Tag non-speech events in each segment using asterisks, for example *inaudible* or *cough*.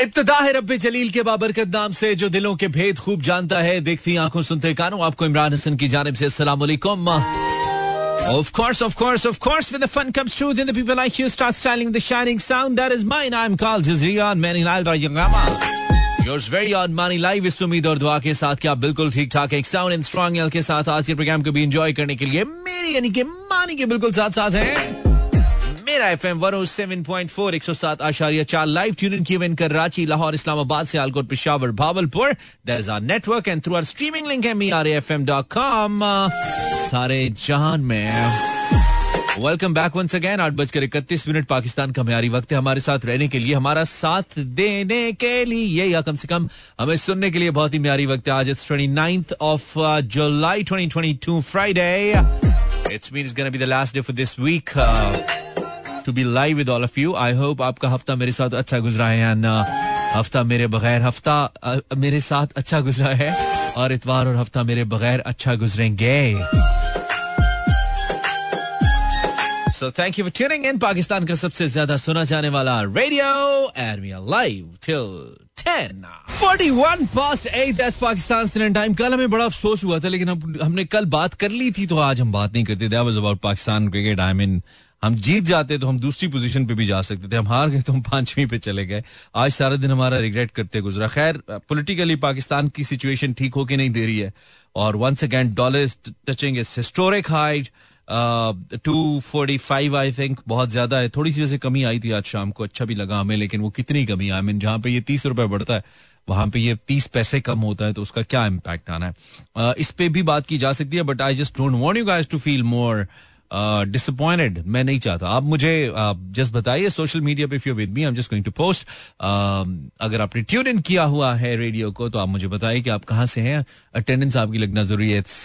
इब्तदा है रब्बे जलील के बाबरकत नाम से जो दिलों के भेद खूब जानता है देखती आँखों सुनते कानों आपको इमरान हसन की जानब से अस्सलाम वालेकुम Of course, of course, of course, when the fun comes true, then the people like you start styling the shining sound. That is mine. I'm Carl Jazriya and Manny Lal Yours very on Money Live इस उम्मीद और दुआ के साथ क्या बिल्कुल ठीक एक साउंड एंड स्ट्रॉन्ग एल के साथ आज के प्रोग्राम को भी एंजॉय करने के लिए मेरी यानी कि मानी के बिल्कुल साथ साथ हैं मेरा F M one seven point four एक सौ सात आशार्य चार लाइव ट्यून की Karachi Lahore, Islamabad Sialkot Peshawar Bahawalpur. There is our network and through our streaming link M com सारे जहान में। वेलकम बैक वंस अगेन आठ बजकर इकतीस मिनट पाकिस्तान का म्यारी वक्त है हमारे साथ रहने के लिए, हमारा साथ देने के लिए, या कम से कम हमें सुनने के लिए बहुत ही म्यारी वक्त है। आज it's twenty ninth of July twenty twenty two Friday it's mean is gonna be the last day for this week to be live with all of you I hope आपका हफ़्ता मेरे साथ अच्छा गुजरा है एंड हफ़्ता मेरे बगैर हफ़्ता मेरे साथ अच्छा गुजरा है और इतवार और हफ़्ता मेरे बगैर अच्छा गुजरेंगे। So thank you for tuning in Pakistan का सबसे ज़्यादा सुना जाने वाला radio live till 10 41 past 8 that's Pakistan time कल हमें बड़ा अफसोस हुआ था, लेकिन हम, हमने कल बात कर ली थी तो आज हम बात नहीं करते। थे was about Pakistan cricket I mean हम जीत जाते तो हम दूसरी पोजीशन पे भी जा सकते थे हम हार गए तो हम पांचवी पे चले गए। आज सारा दिन हमारा रिग्रेट करते गुजरा। खैर पॉलिटिकली पाकिस्तान की सिचुएशन ठीक होके नहीं दे रही है? और once again dollar touching is historic height two forty five I think बहुत ज़्यादा है। थोड़ी सी वैसे कमी आई थी आज शाम को अच्छा भी लगा हमें लेकिन वो कितनी कमी आई मीन जहाँ पे ये तीस रुपए बढ़ता है वहाँ पे ये तीस पैसे कम होता है तो उसका क्या इम्पैक्ट आना है? Uh, इस पे भी बात की जा सकती है but I just don't want you guys to feel more disappointed मैं नहीं चाहता। आप मुझे जस्ट बताइए सोशल मीडिया पे you with me I am just going to post अगर आपने ट्यून इन किया हुआ है रेडियो को तो आप मुझे बताइए कि आप कहाँ से हैं। अटेंडेंस आपकी लगना ज़रूरी है। It's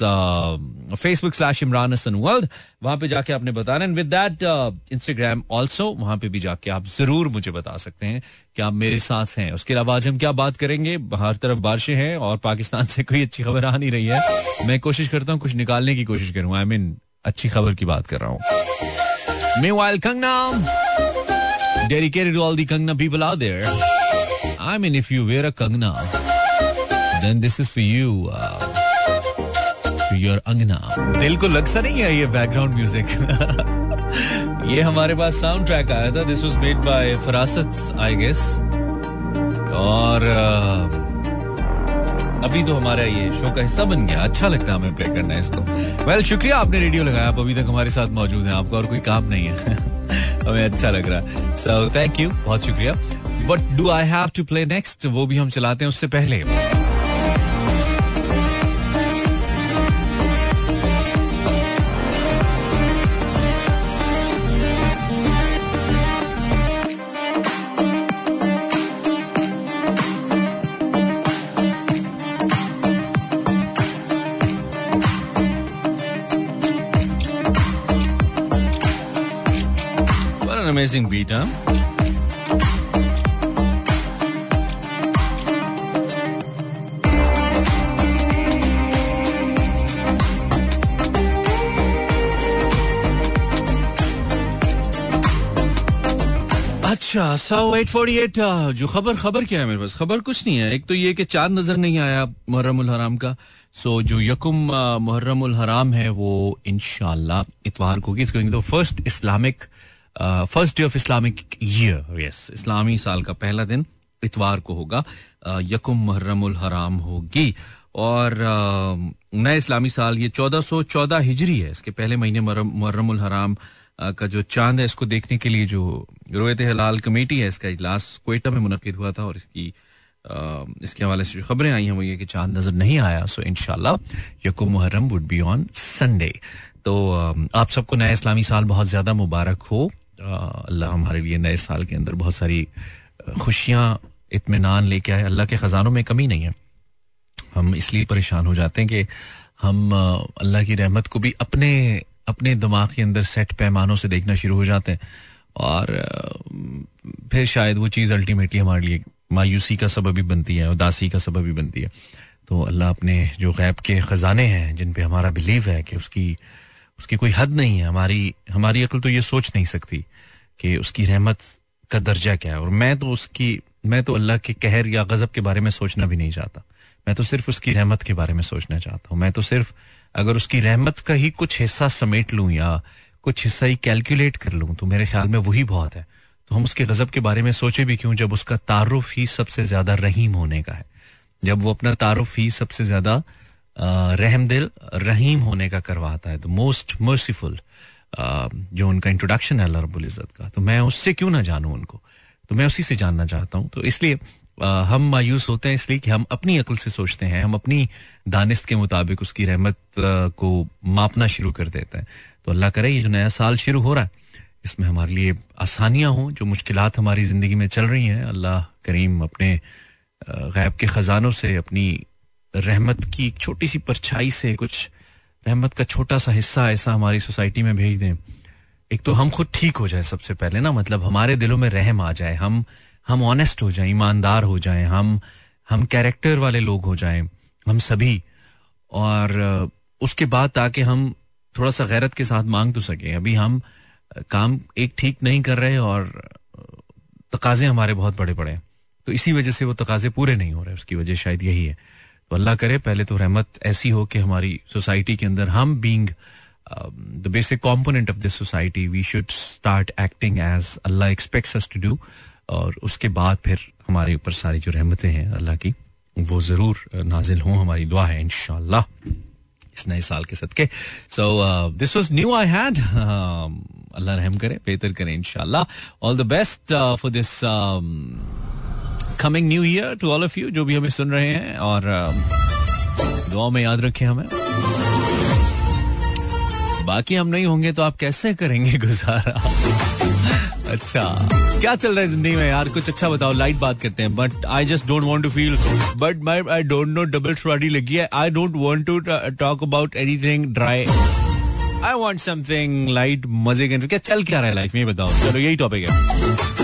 Facebook slash Imran Hasan world वहाँ पे जाके आपने बताना। And with that Instagram also वहाँ पे भी जाके आप ज़रूर मुझे बता सकते हैं कि आप मेरे साथ हैं। उसके अलावा आज हम क्या बात करेंगे? हर तरफ़ बारिशें हैं और पाकिस्तान से कोई अच्छी खबर आ नहीं रही है। मैं कोशिश करता हूँ कुछ निकालने की कोशिश करूँ। आई मीन अच्छी खबर की बात कर रहा हूँ। May while Kangana dedicated all the Kangana people are there I mean if you were a Kangana then this is for you your अंगना। दिल को लग सा नहीं है ये बैकग्राउंड म्यूज़िक *laughs* ये हमारे पास साउंड ट्रैक आया था। This was made by Farasat I guess और uh, अभी तो हमारा ये शो का हिस्सा बन गया। अच्छा लगता है हमें प्ले करना इसको। वेल well, शुक्रिया आपने रेडियो लगाया। आप अभी तक हमारे साथ मौजूद हैं। आपका और कोई काम नहीं है। *laughs* हमें अच्छा लग रहा है। सो थैंक यू बहुत शुक्रिया। What do I have to play next वो भी हम चलाते हैं उससे पहले। Amazing beat, huh? अच्छा सो एट फोर्टी एट जो खबर खबर क्या है मेरे पास? खबर कुछ नहीं है। एक तो ये कि चाँद नज़र नहीं आया मुहर्रम हराम का। सो जो यकुम मुहर्रम हराम है वो इनशाला इतवार को first Islamic first day of Islamic year yes इस्लामी साल का पहला दिन इतवार को होगा। यकुम मुहर्रमुल हराम होगी। और नए इस्लामी साल, ये चौदह सौ चौदह हिजरी है। इसके पहले महीने मुहर्रमुल हराम का जो चाँद है, इसको देखने के लिए जो रोयत हलाल कमेटी है, इसका इजलास कोयटा में मुनद हुआ था और इसकी इसके हवाले से जो खबरें आई हैं, वो ये कि चाँद नज़र नहीं आया। सो इनशाला यकुम Muharram would be on Sunday तो आप सबको नया इस्लामी साल बहुत ज़्यादा मुबारक हो। अल्लाह हमारे लिए नए साल के अंदर बहुत सारी खुशियाँ इतमान लेके आए। अल्लाह के खजानों में कमी नहीं है। हम इसलिए परेशान हो जाते हैं कि हम अल्लाह की रहमत को भी अपने अपने दिमाग के अंदर सेट पैमानों से देखना शुरू हो जाते हैं। और फिर शायद वो चीज़ अल्टीमेटली हमारे लिए मायूसी का सबब भी बनती है, उदासी का सबब भी बनती है। तो अल्लाह अपने जो गैब के ख़जाने हैं, जिन पे हमारा बिलीव है कि उसकी उसकी कोई हद नहीं है। हमारी हमारी अकल तो ये सोच नहीं सकती कि उसकी रहमत का दर्जा क्या है। और मैं तो उसकी, मैं तो अल्लाह के कहर या गजब के बारे में सोचना भी नहीं चाहता। मैं तो सिर्फ़ उसकी रहमत के बारे में सोचना चाहता हूँ। मैं तो सिर्फ़ अगर उसकी रहमत का ही कुछ हिस्सा समेट लूँ या कुछ हिस्सा ही कैलकुलेट कर लूँ तो मेरे ख्याल में वही बहुत है। तो हम उसके गजब के बारे में सोचे भी क्यों, जब उसका तारुफ ही सबसे ज़्यादा रहीम होने का है। जब वो अपना तारुफ ही सबसे ज़्यादा रहम दिल, रहीम होने का करवाता है। द मोस्ट मर्सीफुल जो उनका इंट्रोडक्शन है, अल्लाह रब्बुल इज़्ज़त का। तो मैं उससे क्यों ना जानूं उनको? तो मैं उसी से जानना चाहता हूँ। तो इसलिए हम मायूस होते हैं इसलिए कि हम अपनी अकल से सोचते हैं। हम अपनी दानिस्त के मुताबिक उसकी रहमत को मापना शुरू कर देते हैं। तो अल्लाह करे, ये जो नया साल शुरू हो रहा है, इसमें हमारे लिए आसानियाँ हों, जो मुश्किल हमारी ज़िंदगी में चल रही हैं। अल्लाह करीम अपने गैब के खजानों से अपनी रहमत की एक छोटी सी परछाई से कुछ रहमत का छोटा सा हिस्सा ऐसा हमारी सोसाइटी में भेज दें। एक तो हम खुद ठीक हो जाए सबसे पहले ना मतलब हमारे दिलों में रहम आ जाए, हम हम ऑनेस्ट हो जाए, ईमानदार हो जाए, हम हम कैरेक्टर वाले लोग हो जाए, हम सभी। और उसके बाद ताकि हम थोड़ा सा गैरत के साथ मांग तो सके। अभी हम काम एक ठीक नहीं कर रहे और तकाजे हमारे बहुत बड़े बड़े तो इसी वजह से वो तकाजे पूरे नहीं हो रहे, उसकी वजह शायद यही है। तो अल्लाह करे, पहले तो रहमत ऐसी हो कि हमारी सोसाइटी के अंदर हम being the basic component of this society we should start acting as Allah expects us to do और उसके बाद फिर हमारे ऊपर सारी जो रहमतें हैं अल्लाह की, वो ज़रूर नाजिल हों, हमारी दुआ है इनशाला इस नए साल के सदके। So this was new I had अल्लाह रहम करे, बेहतर करे इनशाला all the best for this coming new year to all of you जो भी हमें सुन रहे हैं और दुआ में याद रखें हमें। बाकी हम नहीं होंगे तो आप कैसे करेंगे गुजारा? अच्छा क्या चल रहा है ज़िंदगी में यार? कुछ अच्छा बताओ लाइट बात करते हैं but I just don't want to feel but my I don't know double study लगी है। I don't want to talk about anything dry I want something light मज़े के क्या, चल क्या रहा है लाइफ में? बताओ। चलो, यही टॉपिक है।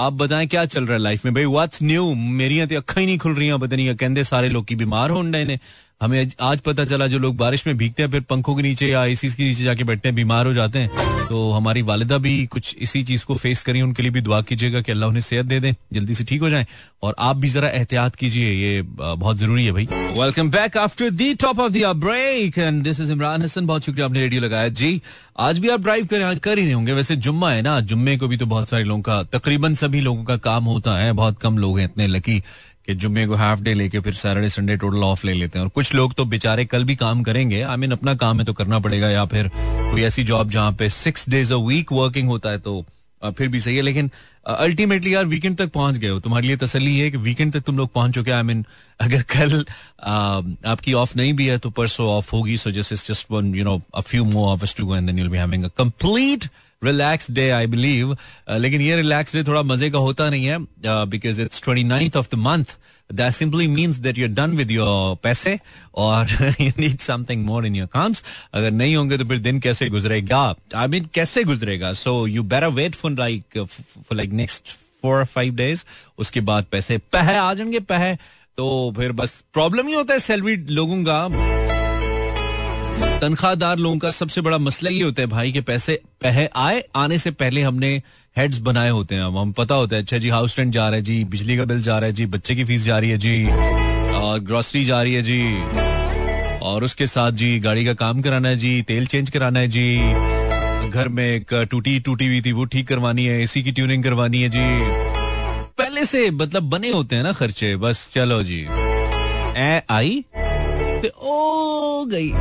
आप बताएँ, क्या चल रहा है लाइफ में? भाई व्हाट्स न्यू मेरी तो अखा ही नहीं खुल रही पता नहीं कहते सारे लोग बीमार होने हमें आज पता चला जो लोग बारिश में भीगते हैं, फिर पंखों के नीचे या एसी के नीचे जाके बैठते हैं, बीमार हो जाते हैं। तो हमारी वालिदा भी कुछ इसी चीज़ को फेस करी, उनके लिए भी दुआ कीजिएगा कि अल्लाह उन्हें सेहत दे दें, जल्दी से ठीक हो जाए। और आप भी जरा एहतियात कीजिए, ये बहुत ज़रूरी है भाई। Welcome back after the top of the break and this is Imran Hasan बहुत शुक्रिया, आपने रेडियो लगाया। जी, आज भी आप ड्राइव करें, कर ही नहीं होंगे। वैसे जुम्मा है ना, जुम्मे को भी तो बहुत सारे लोगों का, तकरीबन सभी लोगों का काम होता है, बहुत कम लोग हैं इतने लकी कि जुम्मे को हाफ़ डे लेके फिर सैटरडे संडे टोटल ऑफ़ ले लेते हैं। और कुछ लोग तो बेचारे कल भी काम करेंगे। आई I मीन mean, अपना काम है तो करना पड़ेगा या फिर कोई ऐसी जॉब जहाँ पे six days a week working होता है तो फिर भी सही है। लेकिन अल्टीमेटली यार वीकेंड तक पहुँच गए हो। तुम्हारे लिए तसली है कि वीकेंड तक तुम लोग पहुँच चुके आई मीन *laughs* अगर कल आपकी ऑफ़ नहीं भी है तो परसों ऑफ़ होगी। So just just one you know a few more offers to go and then you will be having a complete relax day I believe लेकिन ये रिलैक्स डे थोड़ा मज़े का होता नहीं है because it's twenty ninth of the month that simply means that you're done with your पैसे और *laughs* you need something more in your accounts अगर नहीं होंगे तो फिर दिन कैसे गुजरेगा? आई मीन कैसे गुजरेगा? So you better wait for like for like next four five days उसके बाद पैसे पह आ जाएँगे, पह। तो फिर बस प्रॉब्लम ही होता है सैलरी लोगों का। तनख्वाहदार लोगों का सबसे बड़ा मसला ये होता है भाई के पैसे पह आए, आने से पहले हमने हेड्स बनाए होते हैं। हम पता होता है अच्छा जी हाउस रेंट जा रहा है, जी, बिजली का बिल जा रहा है, जी, बच्चे की फ़ीस जा रही है, जी, और ग्रोसरी जा रही है, जी, और उसके साथ जी, गाड़ी का काम कराना है, जी, तेल चेंज कराना है, जी, घर में एक टूटी टूटी हुई थी, वो ठीक करवानी है एसी की ट्यूनिंग करवानी है, जी। पहले से मतलब बने होते हैं ना खर्चे, बस चलो जी। ए आई तो ओ गई।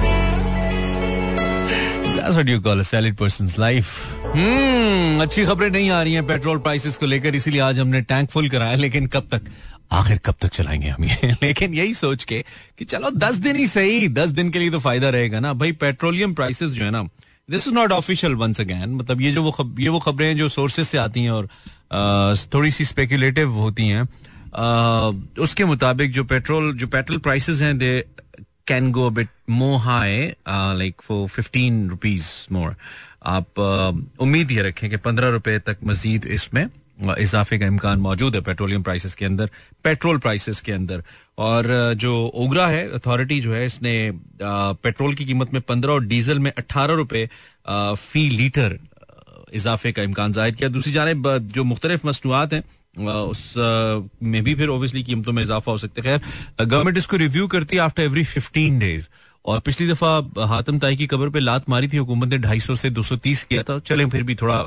That's what you call a salad person's life. Hmm, अच्छी खबरें नहीं आ रही हैं पेट्रोल प्राइसेस को लेकर इसीलिए आज हमने टैंक फुल कराया लेकिन कब तक? आखिर कब तक चलाएँगे हम ये? *laughs* लेकिन यही सोच के कि चलो दस दिन ही सही दस दिन के लिए तो फ़ायदा रहेगा ना। भाई पेट्रोलियम प्राइसेस जो है ना this is not official once again मतलब ये जो वो खब, ये वो खबरें हैं जो सोर्सेज से आती हैं और आ, थोड़ी सी स्पेकुलेटिव होती हैं। उसके मुताबिक जो पेट्रोल जो पेट्रोल प्राइसेस हैं they can go bit more high like for fifteen rupees more आप uh, उम्मीद ये रखें कि पंद्रह रुपए तक मजीद इसमें uh, इजाफे का इम्कान मौजूद है पेट्रोलियम प्राइसेस के अंदर पेट्रोल प्राइसेस के अंदर। और uh, जो ओगरा है अथॉरिटी जो है इसने पेट्रोल की कीमत में पंद्रह और डीजल में अट्ठारह रुपए फ़ी लीटर इजाफे का इम्कान ज़ाहिर किया। दूसरी जानब जो मुख्तलिफ़ मसनूआत हैं उस में भी फिर ओबियसली कीमतों में इजाफा हो सकता है। खैर गवर्नमेंट इसको रिव्यू करती है आफ्टर एवरी फिफ्टीन डेज़ और पिछली दफ़ा हातम ताई की कबर पे लात मारी थी, हुकूमत ने ढाई सौ से दो सौ तीस किया था। चले फिर भी थोड़ा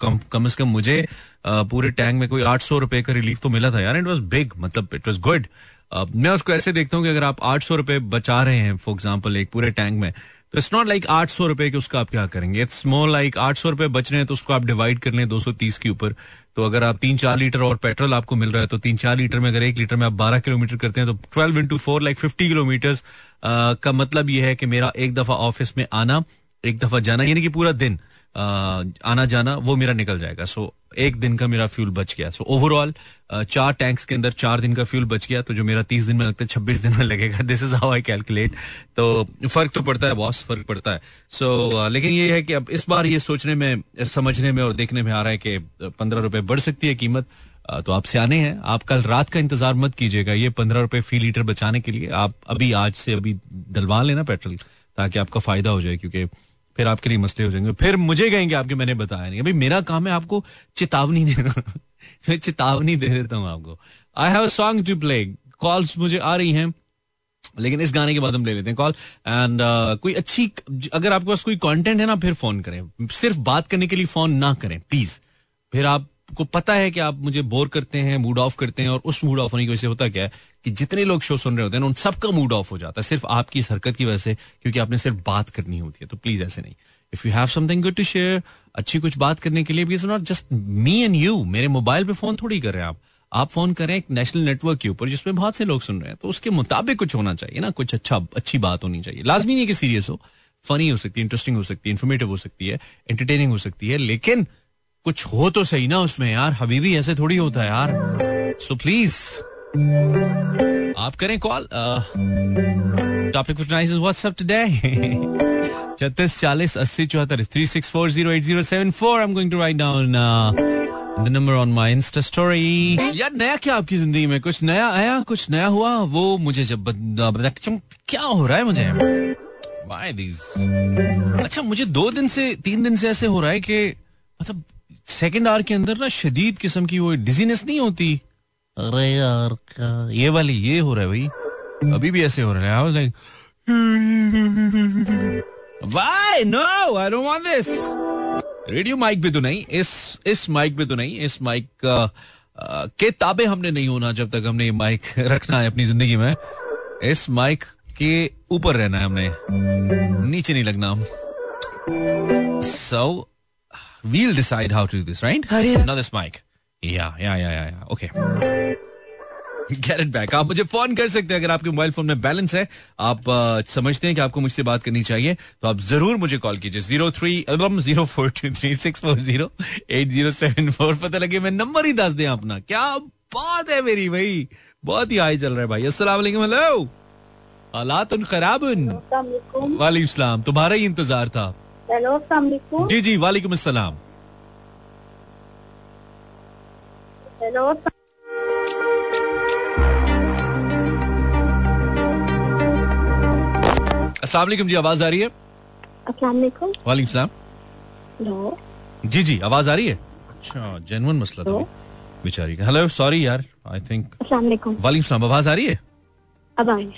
कम कम से कम मुझे पूरे टैंक में कोई आठ सौ रुपए का रिलीफ तो मिला था यार। इट वॉज़ बिग मतलब इट वॉज़ गुड मैं उसको ऐसे देखता हूँ कि अगर आप आठ सौ रुपए बचा रहे हैं फॉर एग्ज़ाम्पल एक पूरे टैंक में तो इट्स नॉट लाइक आठ सौ रुपए के उसका आप क्या करेंगे? इट्स मोर लाइक आठ सौ रुपए बच रहे हैं तो उसको आप डिवाइड कर लें दो सौ तीस के ऊपर। तो अगर आप तीन चार लीटर और पेट्रोल आपको मिल रहा है तो तीन चार लीटर में अगर एक लीटर में आप बारह किलोमीटर करते हैं तो twelve into four like fifty kilometre का मतलब यह है कि मेरा एक दफ़ा ऑफ़िस में आना, एक दफ़ा जाना, यानी कि पूरा दिन। आना जाना वो मेरा निकल जाएगा। सो एक दिन का मेरा फ्यूल बच गया। सो ओवरऑल चार टैंक्स के अंदर चार दिन का फ्यूल बच गया तो जो मेरा तीस दिन में लगता है छब्बीस दिन में लगेगा। This is how I calculate तो फ़र्क तो पड़ता है बॉस फ़र्क पड़ता है। सो so, लेकिन ये है कि अब इस बार ये सोचने में समझने में और देखने में आ रहा है कि पंद्रह रुपए बढ़ सकती है कीमत। तो आप सियाने हैं। आप कल रात का इंतज़ार मत कीजिएगा ये पंद्रह रुपए फ़ी लीटर बचाने के लिए। आप अभी आज से अभी डलवा लेना पेट्रोल ताकि आपका फ़ायदा हो जाए क्योंकि फिर आपके लिए मसले हो जाएँगे। फिर मुझे कहेंगे आपके मैंने बताया नहीं। अभी मेरा काम है आपको चेतावनी देना। *laughs* मैं चेतावनी दे देता हूँ आपको। I have song to play calls मुझे आ रही हैं लेकिन इस गाने के बाद हम ले लेते हैं कॉल एंड uh, कोई अच्छी अगर आपके पास कोई कंटेंट है ना फिर फ़ोन करें। सिर्फ़ बात करने के लिए फ़ोन ना करें प्लीज़ फिर आप को पता है कि आप मुझे बोर करते हैं मूड ऑफ़ करते हैं और उस मूड ऑफ़ होने की वजह से होता क्या है कि जितने लोग शो सुन रहे होते हैं उन सबका मूड ऑफ़ हो जाता है, सिर्फ़ आपकी इस हरकत की वजह से, क्योंकि आपने सिर्फ़ बात करनी होती है। तो प्लीज़ ऐसे नहीं। If you have something good to share अच्छी कुछ बात करने के लिए because not just me and you मेरे मोबाइल पे फ़ोन थोड़ी कर रहे हैं आप। आप फ़ोन करें एक नेशनल नेटवर्क के ऊपर, जिसमें बहुत से लोग सुन रहे हैं तो उसके मुताबिक कुछ होना चाहिए ना, कुछ अच्छा अच्छी बात होनी चाहिए। लाजमी नहीं कि सीरियस हो। फनी हो सकती है इंटरेस्टिंग हो सकती है इन्फॉर्मेटिव हो सकती है एंटरटेनिंग हो सकती है, लेकिन कुछ हो तो सही ना उसमें यार। हबीबी, ऐसे थोड़ी होता है यार। सो प्लीज़ आप करें कॉल टॉपिक व्हाट्सएप टुडे छत्तीस चालीस अस्सी चौहत्तर three six four zero eight zero seven four I am going to write down the number on my insta story यार, नया क्या आपकी ज़िंदगी में? कुछ नया आया? कुछ नया हुआ? वो मुझे जब क्या हो रहा है मुझे? अच्छा मुझे दो दिन से तीन दिन से ऐसे हो रहा है कि मतलब सेकेंड आर के अंदर ना शदीद किस्म की वो डिजीनेस नहीं होती। अरे यार क्या? ये वाली ये हो रहा है भाई। अभी भी ऐसे हो रहा है। Like why no I don't want this radio mic पे तो नहीं इस इस माइक पे तो नहीं इस माइक uh, uh, के ताबे हमने नहीं होना जब तक हमने ये माइक *laughs* रखना है अपनी ज़िंदगी में। इस माइक के ऊपर रहना है हमने। नीचे नहीं लगना। सो so, we'll decide how to do this, right? Not this mic. Yeah, yeah, yeah, yeah, yeah. Okay. *laughs* Get it back. आप मुझे फ़ोन कर सकते हैं अगर आपके मोबाइल फ़ोन में बैलेंस है। आप आ, समझते हैं कि आपको मुझसे बात करनी चाहिए तो आप ज़रूर मुझे कॉल कीजिए। Zero three album zero four two three six four zero eight zero seven four पता लगे मैं नंबर ही दस दें अपना। क्या बात है मेरी भाई? बहुत ही हाई चल रहा है भाई। वालेकुम हेलो हालात खराब वालेकुम। तुम्हारा ही इंतज़ार था। हेलो जी जी वालेकुम अस्सलाम। हेलो जी आवाज़ आ रही है? वालेकुम। सलाम। हेलो। जी जी आवाज़ आ रही है? अच्छा जेनुअन मसला था बेचारी का। हेलो सॉरी यार आई थिंक वालेकुम। सलाम आवाज़ आ रही है? अब आई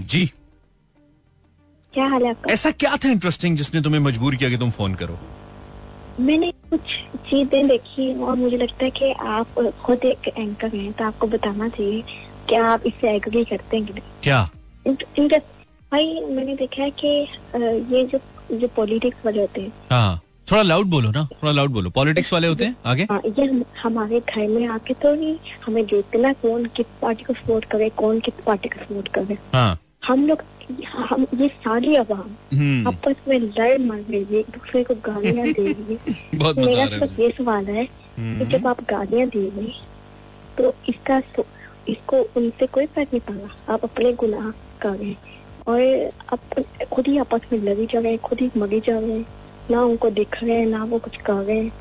जी। क्या हाल है आपका? ऐसा क्या था इंटरेस्टिंग जिसने तुम्हें मजबूर किया कि तुम फ़ोन करो? मैंने कुछ चीज़ें देखी और मुझे लगता है कि आप खुद एक एंकर हैं तो आपको बताना चाहिए कि आप इससे एग्री करते हैं क्या? इनका भाई मैंने देखा है कि ये जो जो पॉलिटिक्स वाले होते हैं। हाँ। थोड़ा लाउड बोलो ना थोड़ा लाउड बोलो। पॉलिटिक्स वाले होते हैं? आगे? हाँ, ये हम, हमारे घर में आके तो नहीं हमें देखना कौन किस पार्टी को सपोर्ट करे कौन किस पार्टी को सपोर्ट करे। हाँ। हम लोग हम ये सारी आवाम हम्म। आपस में लड़ मर रही एक दूसरे को गालियाँ दे रही है। *laughs* मेरा ये सवाल है कि हम्म। जब आप गालियाँ दे रहे तो इसका इसको उनसे कोई फ़र्क नहीं पड़ा। आप अपने गुनाह कर रहे और आप खुद ही आपस में लड़ी जा रहे खुद ही मरी जा रहे ना उनको दिख रहे हैं ना वो कुछ कर रहे हैं।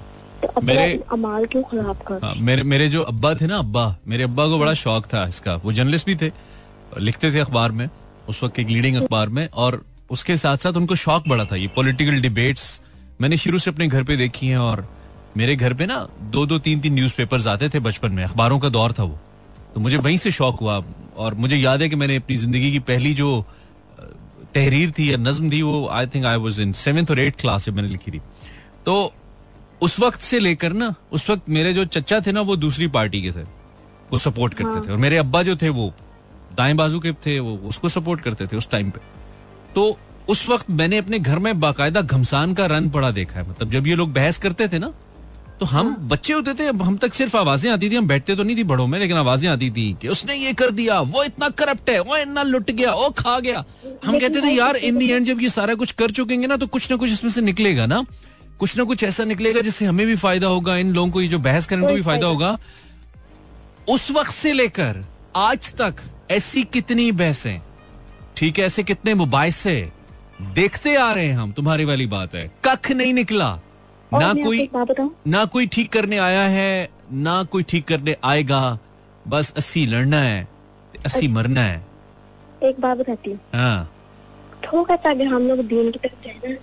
तो अपने अमाल क्यों खराब कर हाँ, मेरे मेरे जो अब्बा थे ना अब्बा मेरे अब्बा को बड़ा शौक था इसका। वो जर्नलिस्ट भी थे लिखते थे अखबार में। उस वक्त एक लीडिंग अखबार में और उसके साथ साथ उनको शौक बड़ा था ये पॉलिटिकल डिबेट्स मैंने शुरू से अपने घर पे देखी हैं और मेरे घर पे ना दो दो तीन तीन न्यूज़पेपर्स आते थे बचपन में अखबारों का दौर था वो तो मुझे वहीं से शौक हुआ और मुझे याद है कि मैंने अपनी ज़िंदगी की पहली जो तहरीर थी या नज्म थी वो I think I was in seventh और एट क्लास में मैंने लिखी थी तो उस वक्त से लेकर ना उस वक्त मेरे जो चचा थे ना वो दूसरी पार्टी के थे वो सपोर्ट करते हाँ। थे और मेरे अब्बा जो थे वो दाएँ बाजू के थे वो उसको सपोर्ट करते थे उस टाइम पे। तो उस वक्त मैंने अपने घर में बाकायदा घमसान का रन पड़ा देखा है। मतलब जब ये लोग बहस करते थे ना तो हम हाँ। बच्चे होते थे हम तक सिर्फ़ आवाज़ें आती थी हम बैठते तो नहीं थी बड़ों में लेकिन आवाज़ें आती थी कि उसने ये कर दिया वो इतना करप्ट है वो इतना लुट गया वो खा गया। हम कहते थे यार इन दी एंड जब ये सारा कुछ कर चुकेंगे ना तो कुछ ना कुछ इसमें से निकलेगा ना। कुछ ना कुछ ऐसा निकलेगा जिससे हमें भी फ़ायदा होगा इन लोगों को ये जो बहस करने को भी फ़ायदा होगा। उस वक्त से लेकर आज तक ऐसी कितनी बहसें? ठीक है ऐसे कितने मुबाइसे देखते आ रहे हैं हम तुम्हारी वाली बात है। कख नहीं निकला। ना कोई ना कोई ठीक करने आया है ना कोई ठीक करने आएगा। बस अस्सी लड़ना है अस्सी मरना है। एक बात बताती हूँ। हाँ। थोड़ा सा अगर हम लोग दीन की तरफ़ जाए ना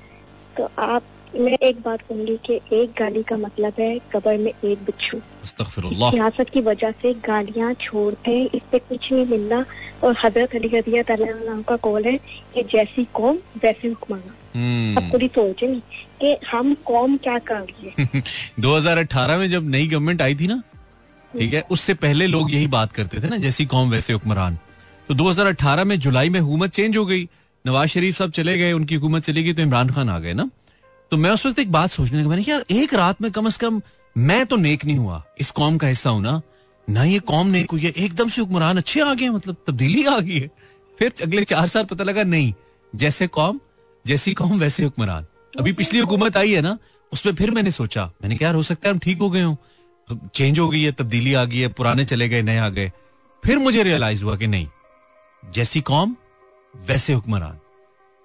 तो आप मैं एक बात कहूँगी कि एक गाली का मतलब है कबर में एक बिच्छू। सियासत की वजह से गालियाँ छोड़ते हैं इससे कुछ नहीं मिलना। और हज़रत अली रदिया का कॉल है कि जैसी कौम वैसे हुक्माना। अब खुद ही सोचे कि हम कौम क्या कर रही है। *laughs* 2018 में जब नई गवर्नमेंट आई थी ना ठीक है उससे पहले लोग यही बात करते थे ना जैसी कौम वैसे हुक्मरान। तो 2018 में जुलाई में हुकूमत चेंज हो गई। नवाज़ शरीफ साहब चले गए उनकी हुकूमत चली गई तो इमरान खान आ गए ना। तो मैं उस वक्त एक बात सोचने लगा, मैंने यार, एक रात में कम अज कम मैं तो नेक नहीं हुआ। इस कौम का हिस्सा हूँ ना। ना ये कौम नेक हुई है, एकदम से हुक्मरान, अच्छे आ गए मतलब तब्दीली आ गई है। फिर अगले चार साल पता लगा, नहीं, जैसे कौम, जैसी कौम, वैसे हुक्मरान। अभी पिछली हुकूमत आई है ना उसमें फिर मैंने सोचा। मैंने क्या हो सकता है हम ठीक हो गए हो। चेंज हो गई है, तब्दीली आ गई है, पुराने चले गए, नए आ गए। फिर मुझे रियलाइज़ हुआ कि नहीं, जैसी कौम, वैसे हुक्मरान।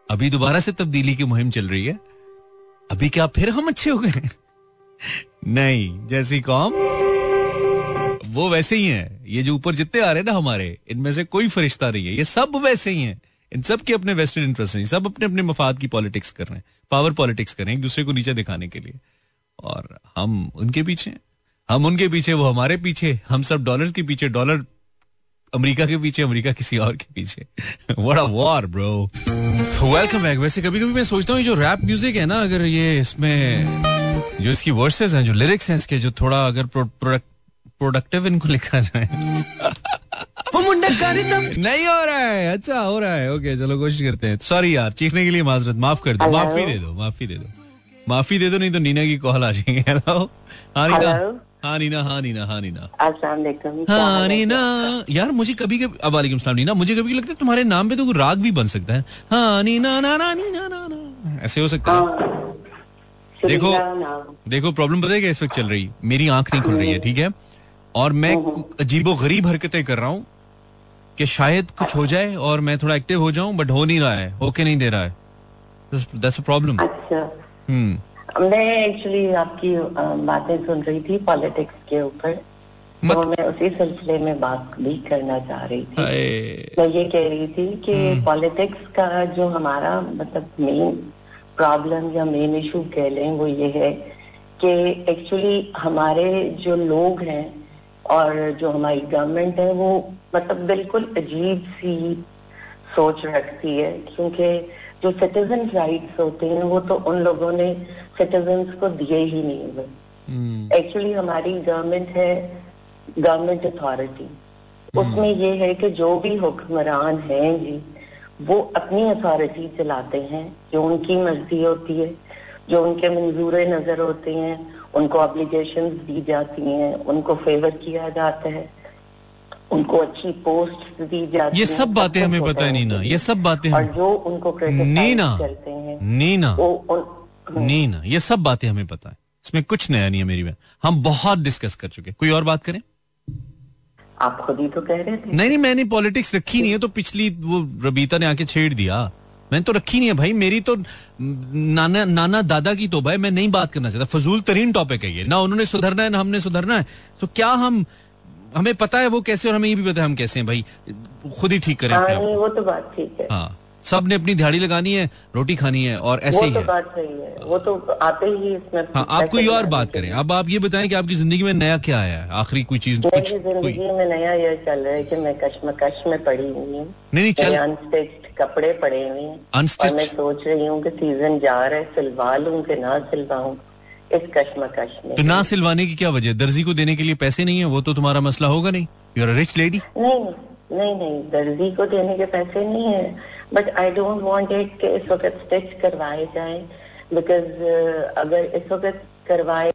अभी दोबारा से तब्दीली की मुहिम चल रही है। अभी क्या फिर हम अच्छे हो गए? नहीं, जैसी कौम, वो वैसे ही है। ये जो ऊपर जितने आ रहे हैं ना हमारे, इनमें से कोई फरिश्ता नहीं है। ये सब वैसे ही हैं। इन सब के अपने वेस्टर्न इंटरेस्ट नहीं सब अपने अपने मफाद की पॉलिटिक्स कर रहे हैं। पावर पॉलिटिक्स कर रहे हैं एक दूसरे को नीचे दिखाने के लिए। और हम उनके पीछे हम उनके पीछे, वो हमारे पीछे, हम सब डॉलर के पीछे डॉलर अमेरिका के पीछे अमेरिका किसी और के पीछे। What a war bro welcome back वैसे कभी कभी मैं सोचता हूँ जो रैप म्यूज़िक है ना अगर ये इसमें जो इसकी वर्सेस हैं जो लिरिक्स हैं इसके जो थोड़ा अगर प्रोडक्टिव इनको लिखा जाए। नहीं हो रहा है। अच्छा हो रहा है। ओके चलो कोशिश करते हैं। सॉरी यार चीखने के लिए माजरत माफ़ कर दो। माफ़ी दे दो माफ़ी दे दो। माफ़ी दे दो नहीं तो नीना की कॉल आ जाएँगे। हेलो हाँ नीना। हाँ नीना हाँ नीना हाँ नीना हाँ नीना यार मुझे कभी कभी वालेकुम सलाम नीना मुझे कभी लगता है तुम्हारे नाम पे तो राग भी बन सकता है। हाँ नीना ना ना नीना ना ना। ऐसे हो सकता है। हाँ। देखो देखो प्रॉब्लम पता है क्या इस वक्त चल रही? मेरी आँख नहीं खुल रही है ठीक है? और मैं हम्म, हम्म। अजीबो गरीब हरकतें कर रहा हूँ कि शायद कुछ हो जाए और मैं थोड़ा एक्टिव हो जाऊँ बट हो नहीं रहा है होके नहीं दे रहा है। दैट्स अ प्रॉब्लम अच्छा। हम्म। मैं एक्चुअली आपकी बातें सुन रही थी पॉलिटिक्स के ऊपर। तो मैं उसी सिलसिले में बात भी करना चाह रही थी। मैं ये कह रही थी कि पॉलिटिक्स हम्म। का जो हमारा मतलब मेन प्रॉब्लम या मेन इशू कह लें वो ये है कि एक्चुअली हमारे जो लोग हैं और जो हमारी गवर्नमेंट है वो मतलब बिल्कुल अजीब सी सोच रखती है। क्योंकि जो सिटीजन राइट्स होते हैं वो तो उन लोगों ने सिटीजन को दिए ही नहीं हुए एक्चुअली हम्म। हमारी गवर्नमेंट है गवर्नमेंट अथॉरिटी hmm. उसमें ये है कि जो भी हुक्मरान हैं जी वो अपनी अथॉरिटी चलाते हैं जो उनकी मर्ज़ी होती है जो उनके मंजूर नज़र होते हैं उनको अप्लीकेशन दी जाती हैं उनको फेवर किया जाता है उनको अच्छी पोस्ट दी जाती ये सब बातें हमें पता है नीना ये सब बातें और जो उनको नीना करते हैं नीना नीना ये सब बातें हमें पता है। इसमें कुछ नया नहीं है मेरी बहन। हम बहुत डिस्कस कर चुके कोई और बात करें? आप खुद ही तो कह रहे थे। नहीं नहीं मैंने पॉलिटिक्स रखी नहीं है तो पिछली वो रबीता ने आके छेड़ दिया। मैंने तो रखी नहीं है भाई। मेरी तो नाना नाना दादा की तो भाई मैं नहीं बात करना चाहता। फजूल तरीन टॉपिक है ये। ना उन्होंने सुधरना है ना हमने सुधरना है। तो क्या हम हमें पता है वो कैसे और हमें ये भी पता है हम कैसे हैं भाई। खुद ही ठीक करें हाँ, वो तो बात ठीक है। हाँ। सबने अपनी दिहाड़ी लगानी है रोटी खानी है और ऐसे ही तो है। बात सही है वो तो आते ही इसमें हाँ आप कोई और बात करें। अब आप ये बताएँ कि आपकी ज़िंदगी में नया क्या आया है? आखिरी कोई चीज़ कुछ ज़िंदगी में नया ये चल रहा है कि मैं कश्मकश में पड़ी हुई हूँ। नहीं नहीं चल। अनस्टिच्ड कपड़े पड़े हुए हैं। और मैं सोच रही हूँ कि सीज़न जा रहा है सिलवा लूँ कि ना सिलवाऊँ इस कश्मकश में। तो ना सिलवाने की क्या वजह? दर्जी को देने के लिए पैसे नहीं है वो तो तुम्हारा मसला होगा नहीं। यूर रिच लेडी नहीं नहीं नहीं दर्जी को देने के पैसे नहीं है। But I don't want it कि इस वक्त स्टिच करवाए जाए बिकॉज़ uh, अगर इस वक्त करवाए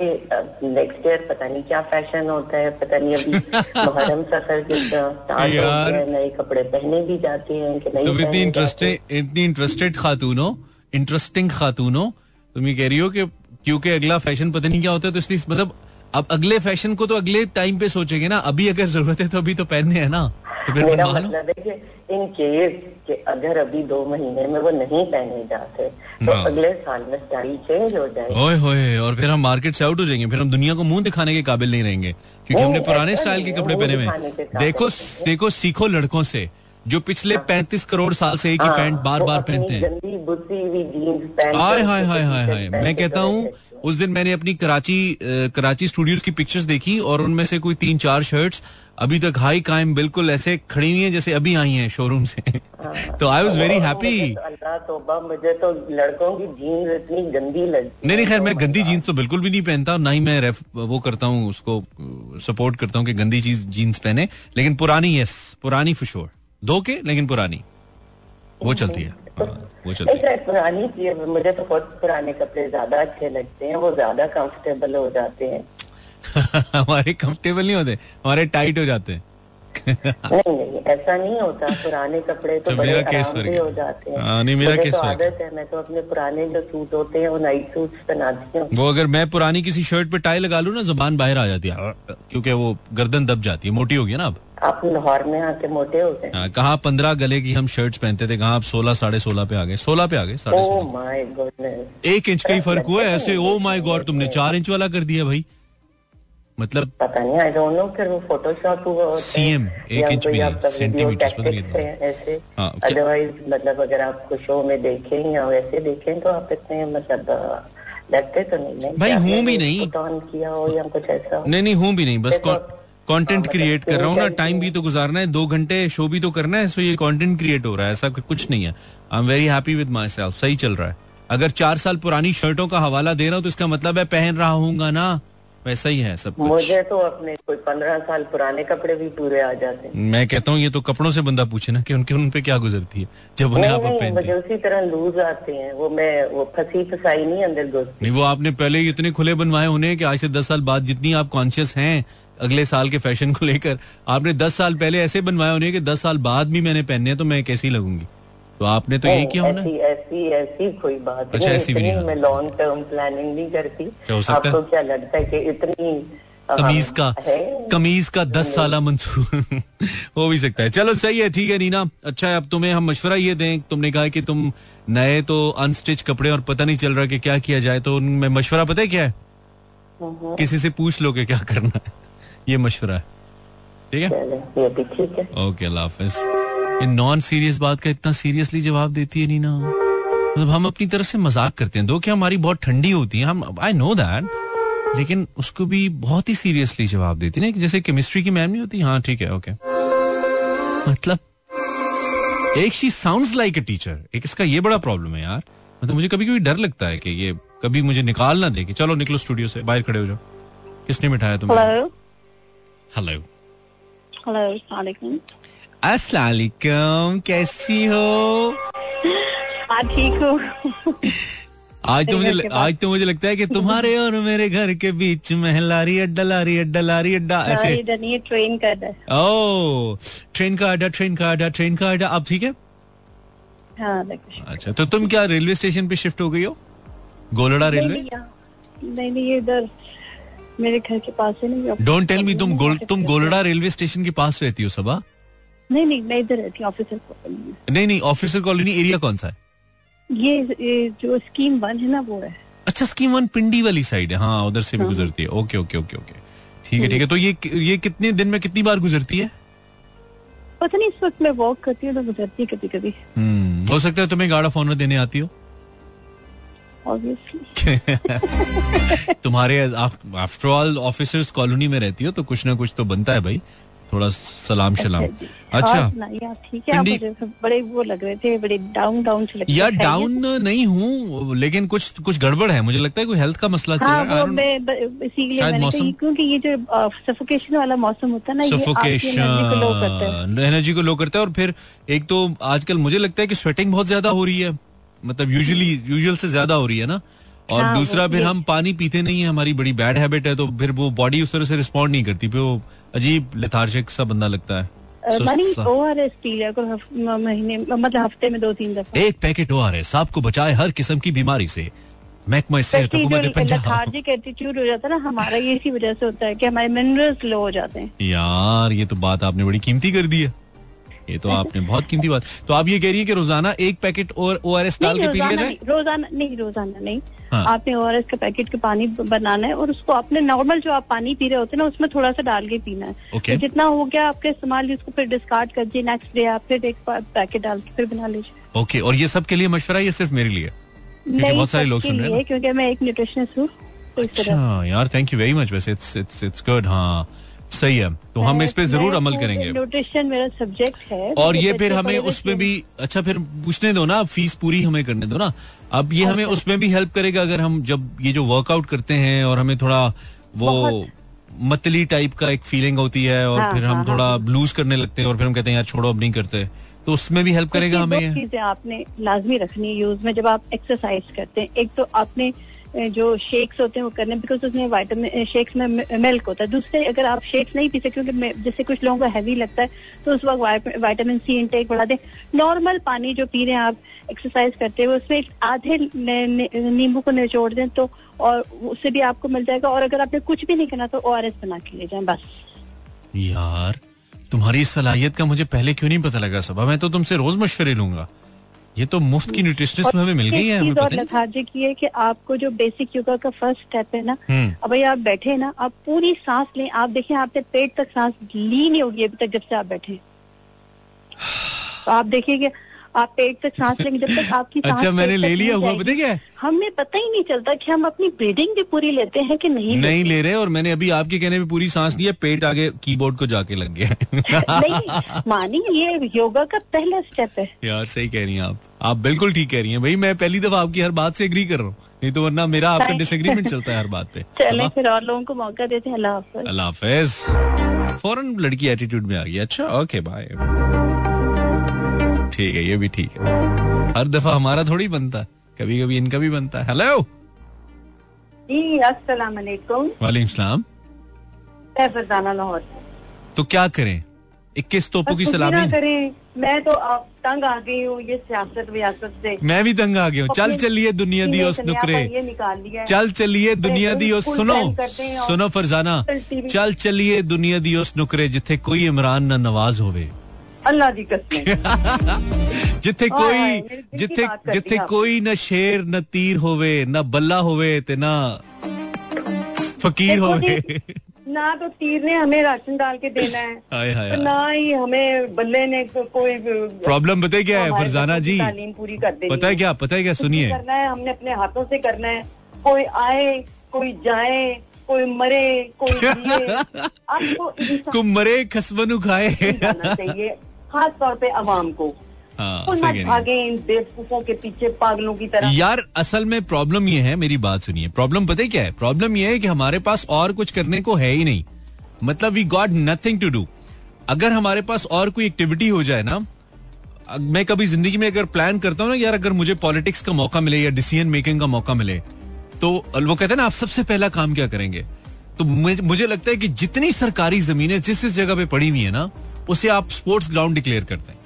नेक्स्ट ईयर पता नहीं क्या फ़ैशन होता है पता नहीं अभी *laughs* मुहर्रम सफ़र के हैं नए कपड़े पहने भी जाते हैं कि नहीं तो इतनी इंटरेस्टेड इतनी इंटरेस्टेड खातून हो इंटरेस्टिंग खातून हो तुम ये कह रही हो कि क्योंकि अगला फ़ैशन पता नहीं क्या होता है तो इसलिए मतलब अब अगले फ़ैशन को तो अगले टाइम पे सोचेंगे ना अभी अगर ज़रूरत है तो अभी तो पहनने है ना। तो मेरा मतलब है कि इन केस कि अगर अभी दो महीने में वो नहीं पहने जाते तो हाँ। अगले साल में स्टाइल चेंज हो जाएगी। ओए होए और फिर हम मार्केट से आउट हो जाएँगे फिर हम दुनिया को मुँह दिखाने के काबिल नहीं रहेंगे क्योंकि हमने पुराने स्टाइल के कपड़े पहने हुए देखो देखो सीखो लड़कों से जो पिछले हाँ। पैंतीस करोड़ साल से एक ही हाँ, पैंट बार बार पहनते हैं। हाय हाय हाय हाय हाय मैं कहता हूँ उस दिन मैंने अपनी कराची कराची स्टूडियोज की पिक्चर्स देखी और उनमें से कोई तीन चार शर्ट्स अभी तक हाई कायम बिल्कुल ऐसे खड़ी हुई है जैसे अभी आई हैं शोरूम से। *laughs* तो आई वॉज़ वेरी हैप्पी मुझे तो लड़कों की जीन्स इतनी गंदी लगती नहीं नहीं खैर मैं गंदी जीन्स तो बिल्कुल भी नहीं पहनता ना ही मैं वो करता हूँ उसको सपोर्ट करता हूँ कि गंदी चीज़ जीन्स पहने। लेकिन पुरानी यस पुरानी फुशोर दो के लेकिन पुरानी। वो चलती हाँ, वो चलती है। पुरानी चीज़ मुझे तो बहुत पुराने कपड़े ज़्यादा अच्छे लगते हैं वो ज़्यादा कंफर्टेबल हो जाते हैं। *laughs* हमारे कंफर्टेबल नहीं होते हमारे टाइट हो जाते हैं। नहीं नहीं ऐसा नहीं होता। पुराने कपड़े तो, तो बड़े आराम से हो। जाते हैं। हाँ, नहीं मेरा केस तो आदत है मैं तो अपने पुराने जो सूट होते हैं वो नाइट सूट पहनाती हूँ। वो अगर मैं पुरानी किसी शर्ट पे टाई लगा लू ना जबान बाहर आ जाती है। क्योंकि वो गर्दन दब जाती है। मोटी होगी ना अब। आप लाहौर में आके मोटे हो गए? हाँ, कहा पंद्रह गले की हम शर्ट्स पहनते थे कहा आप सोलह साढ़े सोलह पे आ गए। सोलह पे आ गए साढ़े सोलह। एक इंच का ही फ़र्क हुआ ऐसे ओ माई गॉड तुमने चार इंच वाला कर दिया भाई। मतलब पता नहीं आई डोंट नो फिर वो फोटोशॉप सीएम एक इंच भी नहीं सेंटीमीटर पता नहीं ऐसे। अदरवाइज़ हाँ, मतलब अगर आपको शो में देखें या वैसे देखें तो आप इतने मतलब लगते तो नहीं भाई हूँ भी नहीं। किया हो या कुछ ऐसा नहीं नहीं हूँ भी नहीं बस कंटेंट क्रिएट कर रहा हूँ ना टाइम भी तो गुजारना है दो घंटे शो भी तो करना है सो ये कंटेंट क्रिएट हो रहा है ऐसा कुछ नहीं है। I am very happy with myself सही चल रहा है। अगर चार साल पुरानी शर्टों का हवाला दे रहा हूँ तो इसका मतलब है पहन रहा हूँ ना। वैसा ही है सब कुछ। मुझे तो अपने कोई पंद्रह साल पुराने कपड़े भी पूरे आ जाते हैं। मैं कहता हूँ ये तो कपड़ों से बंदा पूछे ना कि उनके उन पे क्या गुजरती है जब उन्हें आप पहनते मुझे उसी तरह लूज आते हैं। वो मैं वो फंसी फसाई नहीं अंदर घुसती नहीं वो आपने पहले इतने खुले बनवाए उन्हें की आज से दस साल बाद जितनी आप कॉन्शियस हैं अगले साल के फ़ैशन को लेकर आपने दस साल पहले ऐसे बनवाए होने कि दस साल बाद भी मैंने पहने तो मैं कैसी लगूँगी? तो आपने तो यही किया होना? ऐसी ऐसी ऐसी कोई बात अच्छा ऐसी भी नहीं मैं लॉन्ग टर्म प्लानिंग नहीं करती। क्या हो सकता आपको क्या लगता है कि इतनी कमीज का कमीज का दस साल मंसूर *laughs* हो भी सकता है। चलो सही है ठीक है नीना अच्छा है अब तुम्हें हम मशवरा ये दें। तुमने कहा कि तुम नए तो अनस्टिच कपड़े और पता नहीं चल रहा कि क्या किया जाए तो उनमें मशवरा पता है क्या है। किसी से पूछ लो कि क्या करना है। ये मशवरा है। ठीक है। ओके अल्लाह हाफिज। ये नॉन सीरियस बात का इतना सीरियसली जवाब देती है नीना। मतलब हम अपनी तरफ़ से मज़ाक करते हैं। दो क्या हमारी बहुत ठंडी होती है? हम आई नो दैट लेकिन उसको भी बहुत ही सीरियसली जवाब देती है जैसे केमिस्ट्री की मैम नहीं होती? हाँ ठीक है ओके मतलब एक she sound like a teacher एक इसका ये बड़ा प्रॉब्लम है यार। मतलब मुझे कभी कभी डर लगता है कि ये कभी मुझे निकाल ना दे कि चलो निकलो स्टूडियो से बाहर खड़े हो जाओ। किसने मिठाया तुम्हें? हेलो हेलो अस्सलाम कैसी हो? हाँ ठीक हूँ। आज तो मुझे आज तो मुझे लगता है कि तुम्हारे और मेरे घर के बीच में लारी अड्डा लारी अड्डा लारी अड्डा ऐसे। ट्रेन का अड्डा। ओ ट्रेन का अड्डा ट्रेन का अड्डा ट्रेन का अड्डा। अब ठीक है? हाँ, अच्छा तो तुम क्या रेलवे स्टेशन पे शिफ्ट हो गई हो? गोलड़ा रेलवे? नहीं नहीं इधर मेरे घर के पास है नहीं डोंट टेल मी तुम गोल तुम गोलड़ा रेलवे स्टेशन के पास रहती हो सबा। नहीं नहीं मैं इधर रहती हूँ ऑफिसर कॉलोनी नहीं नहीं ऑफिसर कॉलोनी एरिया कौन सा है? ये, ये जो स्कीम वन है ना वो है। अच्छा स्कीम वन पिंडी वाली साइड है। हाँ उधर से भी हाँ। गुजरती है। ओके ओके ओके ओके ठीक है ठीक है। तो ये ये कितने दिन में कितनी बार गुजरती है? पता नहीं इस वक्त मैं वॉक करती हूँ तो गुजरती है कभी कभी हो सकता है तुम्हें गार्ड ऑफ़ ऑनर देने आती हो। *laughs* तुम्हारे आफ्टर ऑल ऑफिसर्स कॉलोनी में रहती हो तो कुछ ना कुछ तो बनता है भाई। थोड़ा सलाम शलाम। अच्छा। ठीक है? बड़े वो लग रहे थे बड़े डाउन डाउन से लग यार डाउन नहीं हूँ लेकिन कुछ कुछ गड़बड़ है। मुझे लगता है कोई हेल्थ का मसला चल हाँ, रहा है इसीलिए मौसम क्योंकि ये जो सफोकेशन वाला मौसम होता है ना सफोकेशन एनर्जी को लो करता है। और फिर एक तो आजकल मुझे लगता है कि स्वेटिंग बहुत ज़्यादा हो रही है। मतलब यूजुअली यूजुअल से ज़्यादा हो रही है ना। और हाँ, दूसरा फिर हम पानी पीते नहीं है हमारी बड़ी बैड हैबिट है तो फिर वो बॉडी उस तरह से रिस्पॉन्ड नहीं करती। फिर वो अजीब लेथार्जिक सा बंदा लगता है। महीने मतलब हफ़्ते में दो तीन दफ़ा। एक पैकेट ओ आर एस आपको बचाए हर किस्म की बीमारी से। मैं एटीट्यूड हो। जाता है ना हमारा ये इसी वजह से होता है कि हमारे मिनरल्स लो हो जाते हैं। यार ये तो बात आपने बड़ी कीमती कर दी है। ये तो आपने बहुत कीमती बात। तो आप ये कह रही है कि रोज़ाना एक पैकेट और ओ आर एस डाल के पी लिया जाए? रोज़ाना नहीं रोज़ाना नहीं। हाँ. आपने ओ आर एस का पैकेट का पानी बनाना है और उसको अपने नॉर्मल जो आप पानी पी रहे होते हैं ना उसमें थोड़ा सा डाल के पीना है। okay. तो जितना हो गया आपके इस्तेमाल उसको फिर डिस्कार्ड कर दिए नेक्स्ट डे आप फिर एक पैकेट डाल के फिर बना लीजिए। ओके और ये सब के लिए मशवरा ये सिर्फ़ मेरे लिए? बहुत सारे लोग सुन रहे हैं क्योंकि मैं एक न्यूट्रिशनिस्ट हूँ तो अच्छा यार थैंक यू वेरी मच वैसे इट्स इट्स इट्स गुड हाँ। सही है। तो हम इस पे ज़रूर अमल करेंगे। न्यूट्रिशन मेरा सब्जेक्ट है और ये फिर हमें उसमें भी अच्छा फिर पूछने दो ना फ़ीस पूरी हमें करने दो ना। अब ये हमें। उसमें भी हेल्प करेगा अगर हम जब ये जो वर्कआउट करते हैं और हमें थोड़ा वो मतली टाइप का एक फीलिंग होती है और हाँ, फिर हम हाँ, थोड़ा हाँ, लूज करने लगते हैं और फिर हम कहते हैं यार छोड़ो अब नहीं करते। तो उसमें भी हेल्प तो करेगा हमें? चीज़ें आपने लाजमी रखनी है यूज़ में जब आप एक्सरसाइज करते हैं। एक तो आपने जो शेक्स होते हैं वो करने बिकॉज़ उसमें वाइटामिन शेक्स में मिल्क होता है। दूसरे, अगर आप शेक्स नहीं पीते क्योंकि जैसे कुछ लोगों को हैवी लगता है तो उस वक्त वाइटामिन सी इनटेक बढ़ा दें। नॉर्मल पानी जो पी रहे हैं आप एक्सरसाइज करते हुए, उसमें आधे नींबू को निचोड़ दें तो और उससे भी आपको मिल जाएगा। और अगर आपने कुछ भी नहीं करना तो ओ आर बना के ले जाए, बस। यार, तुम्हारी सलाहियत का मुझे पहले क्यों नहीं पता लगा सब? मैं तो तुमसे रोज मशवरे लूँगा। ये तो मुफ़्त की न्यूट्रिशनिस्ट में हमें मिल गई है हमें और लथार्जिक ये है। कि आपको जो बेसिक योगा का फ़र्स्ट स्टेप है ना हम्म। अब भाई आप बैठे ना आप पूरी सांस लें। आप देखें आपने पेट तक सांस ली नहीं होगी अभी तक जब से आप बैठे। तो आप देखिए कि आप पेट तक सांस लेंगे जब तक आपकी सांस अच्छा मैंने ले लिया हुआ पता क्या? हमें पता ही नहीं चलता कि हम अपनी ब्रीदिंग भी पूरी लेते हैं कि नहीं नहीं ले रहे और मैंने अभी आपके कहने पे पूरी सांस लिया पेट आगे कीबोर्ड को जाके लग गया *laughs* नहीं मानी ये योगा का पहला स्टेप है। यार सही कह रही हैं आप। आप बिल्कुल ठीक कह रही हैं भाई मैं पहली दफ़ा आपकी हर बात से एग्री कर रहा हूँ। नहीं तो वरना मेरा आपका डिसएग्रीमेंट चलता है हर बात पे। *laughs* चले फिर और लोगों को मौका देते हैं। अल्लाह हाफिज। अल्लाह हाफिज। फ़ौरन लड़की एटीट्यूड में आ गई। अच्छा ओके बाय ठीक है ये भी ठीक है। हर दफ़ा हमारा थोड़ी बनता कभी कभी इनका भी बनता है। हेलो वालेकुम सलाम। लाहौर। तो क्या करें? इक्कीस तोपों की सलामी। करें। मैं तो आप तंग आ गई हूँ ये सियासत वियासत से। मैं भी तंग आ गई हूँ। चल चलिए दुनिया दी उस नुकरे। चल चलिए दुनिया दी उस सुनो। सुनो फरजाना। चल चलिए दुनिया दी उस नुकरे जिथे कोई इमरान न नवाज़ होवे। ਅੱਲਾ ਦੀ ਕਸਮ ਜਿੱਥੇ ਕੋਈ ਜਿੱਥੇ ਜਿੱਥੇ ਕੋਈ ਨਾ ਸ਼ੇਰ ਨਾ ਤੀਰ ਹੋਵੇ ਨਾ ਬੱਲਾ ਹੋਵੇ ਤੇ ਨਾ फकीर हो ना तो तीर ने हमें राशन डाल के देना है हाय हाय तो ना ही हमें बल्ले ने कोई प्रॉब्लम बताए क्या है फरजाना जी तालीम पूरी कर दे पता है क्या पता है क्या सुनिए करना है हमने अपने हाथों से करना है कोई आए कोई जाए कोई मरे कोई *laughs* आपको कोई मरे खसबनु खाए चाहिए खास तौर पे अवाम को। हाँ, भागे इन बेवकूफों के पीछे पागलों की तरह। यार असल में प्रॉब्लम ये है मेरी बात सुनिए। प्रॉब्लम पता क्या है? प्रॉब्लम ये है कि हमारे पास और कुछ करने को है ही नहीं। मतलब we got nothing to do अगर हमारे पास और कोई एक्टिविटी हो जाए ना मैं कभी ज़िंदगी में अगर प्लान करता हूँ ना यार अगर मुझे पॉलिटिक्स का मौका मिले या डिसीज़न मेकिंग का मौका मिले तो वो कहते हैं ना आप सबसे पहला काम क्या करेंगे? तो मुझे लगता है कि जितनी सरकारी जमीनें जिस जिस जगह पे पड़ी हुई है ना उसे आप स्पोर्ट्स ग्राउंड डिक्लेयर करते हैं।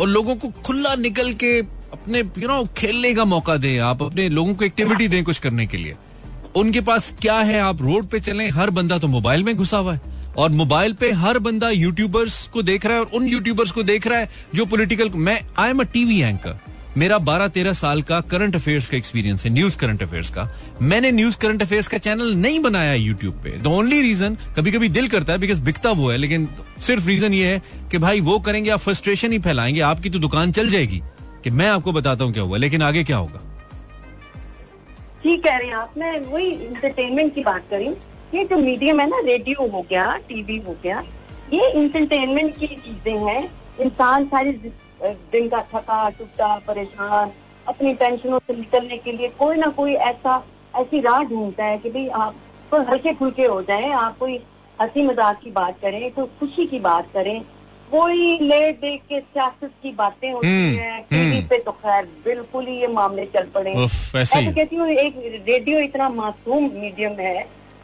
और लोगों को खुला निकल के अपने यू नो खेलने का मौका दें आप, अपने लोगों को एक्टिविटी दें कुछ करने के लिए। उनके पास क्या है, आप रोड पे चलें, हर बंदा तो मोबाइल में घुसा हुआ है। और मोबाइल पे हर बंदा यूट्यूबर्स को देख रहा है और उन यूट्यूबर्स को देख रहा है जो पोलिटिकल मैं I am a TV anchor मेरा 12-13 साल का करंट अफेयर्स का एक्सपीरियंस है न्यूज़ करंट अफेयर्स का। मैंने न्यूज़ करंट अफेयर्स का चैनल नहीं बनाया यूट्यूब पे। द ओनली रीजन कभी कभी दिल करता है बिकॉज़ बिकता वो है, लेकिन सिर्फ़ रीजन ये है कि भाई वो करेंगे, आप फ्रस्ट्रेशन ही फैलाएँगे, आपकी तो दुकान चल जाएगी। कि मैं आपको बताता हूँ क्या हुआ, लेकिन आगे क्या होगा। ठीक कह रहे हैं आप, मैं वही इंटरटेनमेंट की बात करी ये जो मीडियम है ना रेडियो हो गया टीवी हो गया, ये इंटरटेनमेंट की चीज़ें हैं। इंसान सारी दिन का थका टूटा परेशान अपनी टेंशनों से निकलने के लिए कोई ना कोई ऐसा ऐसी राह ढूंढता है कि भाई आप तो हल्के फुल्के हो जाए आप कोई हँसी मज़ाक की बात करें तो खुशी की बात करें कोई ले देख के सियासत की बातें होती हम्म, हैं टीवी हम्म। पे तो खैर बिल्कुल ही ये मामले चल पड़े तो कहती हूँ एक रेडियो इतना मासूम मीडियम है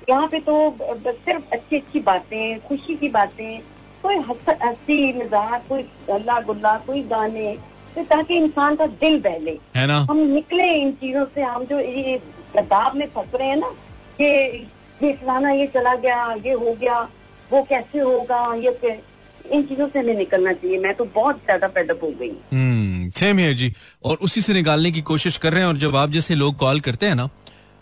यहाँ पे तो सिर्फ़ अच्छी अच्छी बातें खुशी की बातें कोई हँसी मज़ाक कोई गला गुल्ला कोई गाने तो ताकि इंसान का दिल बहले। है ना? हम निकले इन चीज़ों से हम जो ये गदाब में फंस रहे हैं ना कि ये फलाना ये चला गया ये हो गया वो कैसे होगा ये इन चीज़ों से हमें निकलना चाहिए। मैं तो बहुत ज़्यादा पैदअप हो गई। सेम है जी। और उसी से निकालने की कोशिश कर रहे हैं और जब आप जैसे लोग कॉल करते हैं ना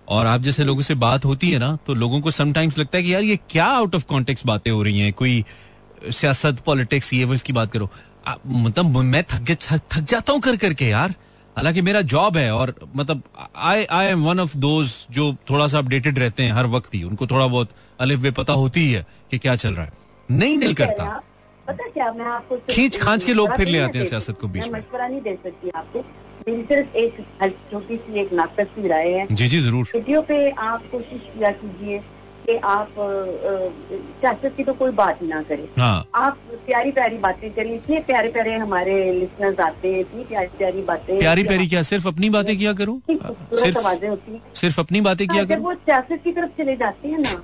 और आप जैसे लोगों से बात होती है ना तो लोगों को समटाइम्स लगता है कि यार ये क्या आउट ऑफ़ कॉन्टेक्स्ट बातें हो रही हैं कोई सियासत पॉलिटिक्स ये वो इसकी बात करो। मतलब मैं थक थक जाता हूँ कर करके यार। हालाँकि मेरा जॉब है और मतलब I I am one of those जो थोड़ा सा अपडेटेड रहते हैं हर वक्त ही। उनको थोड़ा बहुत अलिफ वे पता होती ही है कि क्या चल रहा है। नहीं दिल करता। पता क्या मैं आपको खींच खांच के लोग फिर ले आते हैं सियासत को बीच में मशवरा नहीं दे सकती आपको। मेरी सिर्फ़ एक छोटी सी एक नाटक की राय है। जी जी ज़रूर। वीडियो पे आप कोशिश किया कीजिए। कि आप सियासत की तो कोई बात ही ना करें। हाँ। आप प्यारी प्यारी बातें करिए इतने प्यारे प्यारे हमारे लिसनर्स आते हैं इतनी प्यारी प्यारी बातें प्यारी प्यारी क्या सिर्फ़ अपनी बातें किया करूँ? सिर्फ़ आवाज़ें होती हैं। सिर्फ़ अपनी बातें किया हाँ, करूँ? वो सियासत की तरफ़ चले जाते हैं ना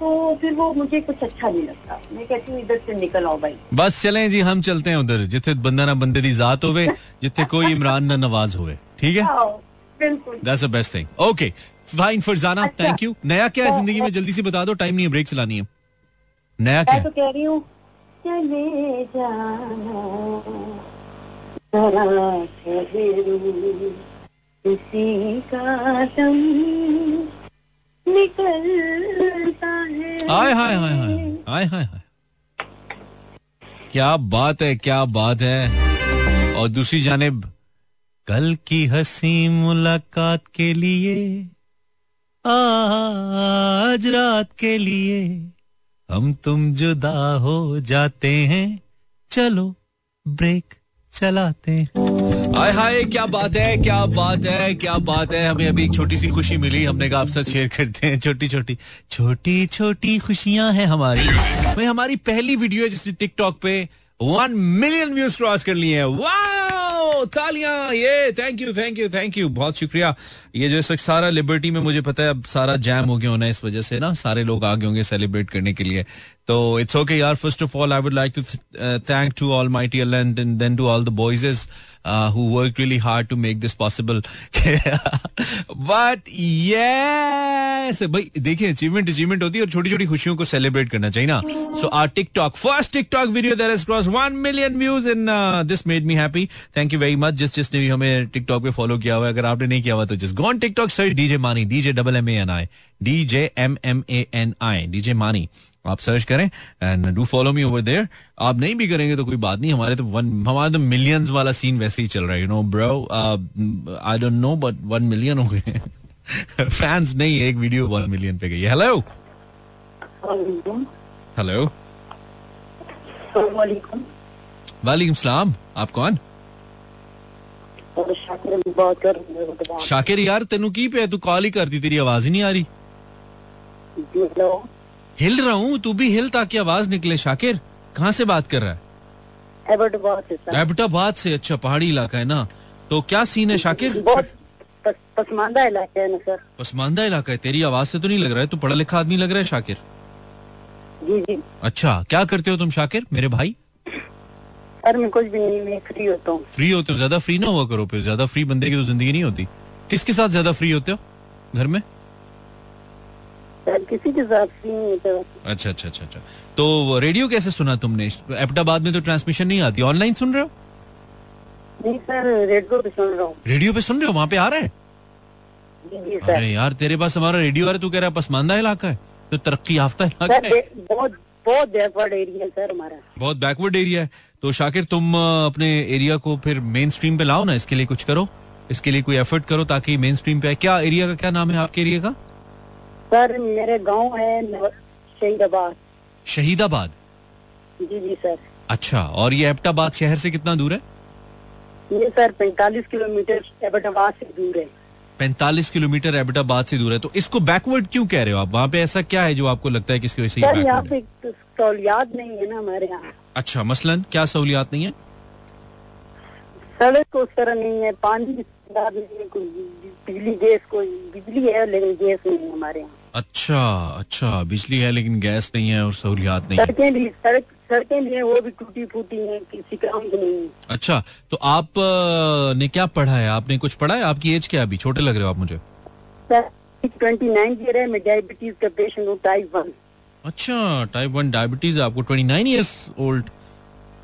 तो फिर वो मुझे कुछ अच्छा नहीं लगता। मैं कहती हूँ इधर से निकल आओ भाई। बस चले जी हम चलते हैं उधर जिथे बंदा ना बंदे दी जात होवे जिथे कोई *laughs* इमरान ना नवाज़ होवे। ठीक है? हाँ, बिल्कुल। That's the best thing okay fine Farzana thank you नया क्या है तो ज़िंदगी में? जल्दी से बता दो टाइम नहीं है ब्रेक चलानी है। नया क्या तो कह रही हूँ चले जाना किसी का दम निकलता है। हाय हाय हाय हाय हाय हाय क्या बात है क्या बात है। और दूसरी जानब कल की हँसी मुलाकात के लिए आज रात के लिए हम तुम जुदा हो जाते हैं। चलो ब्रेक चलाते हाय हाय, क्या बात है, क्या बात है, क्या बात है। हमें अभी एक छोटी सी खुशी मिली। हमने कहा, आप साथ शेयर करते हैं। छोटी छोटी छोटी छोटी खुशियाँ हैं हमारी। हमारी पहली वीडियो है जिसने टिकटॉक पे वन मिलियन व्यूज़ क्रॉस कर लिए हैं। वाह तालियाँ, ये thank you thank you thank you बहुत शुक्रिया। ये जो इस वक्त सारा लिबर्टी में मुझे पता है, अब सारा जैम हो गया होना इस वजह से ना, सारे लोग आगे होंगे सेलिब्रेट करने के लिए। तो इट्स ओके यार first of all I would like to thank to almighty and then to all the boys uh, who worked really hard to make this possible. *laughs* But yes, भाई देखिए अचीवमेंट अचीवमेंट होती है और छोटी छोटी खुशियों को सेलिब्रेट करना चाहिए ना। So our TikTok first TikTok video that has cross one million views in this made me happy thank you very much जिस जिसने भी हमें टिकटॉक पे फॉलो किया हुआ अगर आपने नहीं किया हुआ तो go on TikTok search DJ Mani DJ double M A N I DJ M M A N I DJ Mani आप सर्च करें and do follow me over there आप नहीं भी करेंगे तो कोई बात नहीं हमारे तो वन हमारे तो मिलियंस वाला सीन वैसे ही चल रहा है you know bro I don't know but one million हो गए। फैंस नहीं एक वीडियो वन मिलियन पे गई हेलो हेलो वालेकुम सलाम आप कौन? शाकिर यार तेन की पे तू कॉल ही करती तेरी आवाज़ ही नहीं आ रही। हिल रहा हूँ तू भी हिल ताकि आवाज़ निकले। शाकिर कहाँ से बात कर रहा है? एबटाबाद से अच्छा पहाड़ी इलाका है ना। तो क्या सीन है शाकिर? पसमानदा इलाका है ना सर। पसमानदा इलाका है? तेरी आवाज़ से तो नहीं लग रहा है तू पढ़ा लिखा आदमी लग रहा है शाकिर? जी जी। अच्छा क्या करते हो तुम शाकिर मेरे भाई? अरे मैं कुछ भी नहीं मैं फ्री होता हूँ। फ्री होते हो ज़्यादा फ्री ना हुआ करो फिर ज़्यादा फ्री बंदे की तो ज़िंदगी नहीं होती। किसके साथ ज़्यादा फ्री होते हो घर में? किसी के साथ अच्छा अच्छा अच्छा अच्छा। तो रेडियो कैसे सुना तुमने? एपटाबाद में तो ट्रांसमिशन नहीं आती। ऑनलाइन सुन रहे हो? नहीं सर रेडियो पे सुन रहा हूँ। रेडियो पे सुन रहे हो? वहाँ पे आ रहा है? अरे यार तेरे पास हमारा रेडियो आ रहा है तू कह रहा है पसमानदा इलाका है। तो तरक्की याफ्ता इलाका है। बहुत बहुत बैकवर्ड एरिया है सर हमारा। बहुत बैकवर्ड एरिया है। तो शाकिर तुम अपने एरिया को फिर मेन स्ट्रीम पे लाओ ना। इसके लिए कुछ करो। इसके लिए कोई एफर्ट करो ताकि मेन स्ट्रीम पे आए। क्या एरिया का क्या नाम है आपके एरिया का? सर मेरे गाँव है शहीदाबाद। शहीदाबाद? जी जी सर। अच्छा और ये एबटाबाद शहर से कितना दूर है? ये सर पैंतालीस किलोमीटर एबटाबाद से दूर है। पैंतालीस किलोमीटर एबटाबाद से दूर है। तो इसको बैकवर्ड क्यों कह रहे हो आप? वहाँ पे ऐसा क्या है जो आपको लगता है किसकी वजह से यहाँ पे सहूलियात नहीं है ना हमारे यहाँ। अच्छा मसलन क्या सहूलियात नहीं है? सड़क को तरह नहीं है पानी बिजली गैस को बिजली है लेकिन गैस नहीं है हमारे यहाँ। अच्छा अच्छा बिजली है लेकिन गैस नहीं है और सहूलियात नहीं सड़कें भी सड़क सड़कें भी हैं वो भी टूटी फूटी हैं किसी काम की नहीं है। अच्छा तो आप ने क्या पढ़ा है? आपने कुछ पढ़ा है? आपकी एज क्या अभी? छोटे लग रहे हो आप मुझे। ट्वेंटी नाइन ईयर है मैं डायबिटीज़ का पेशेंट हूँ टाइप वन अच्छा टाइप वन डायबिटीज़ आपको ट्वेंटी नाइन ईयर्स ओल्ड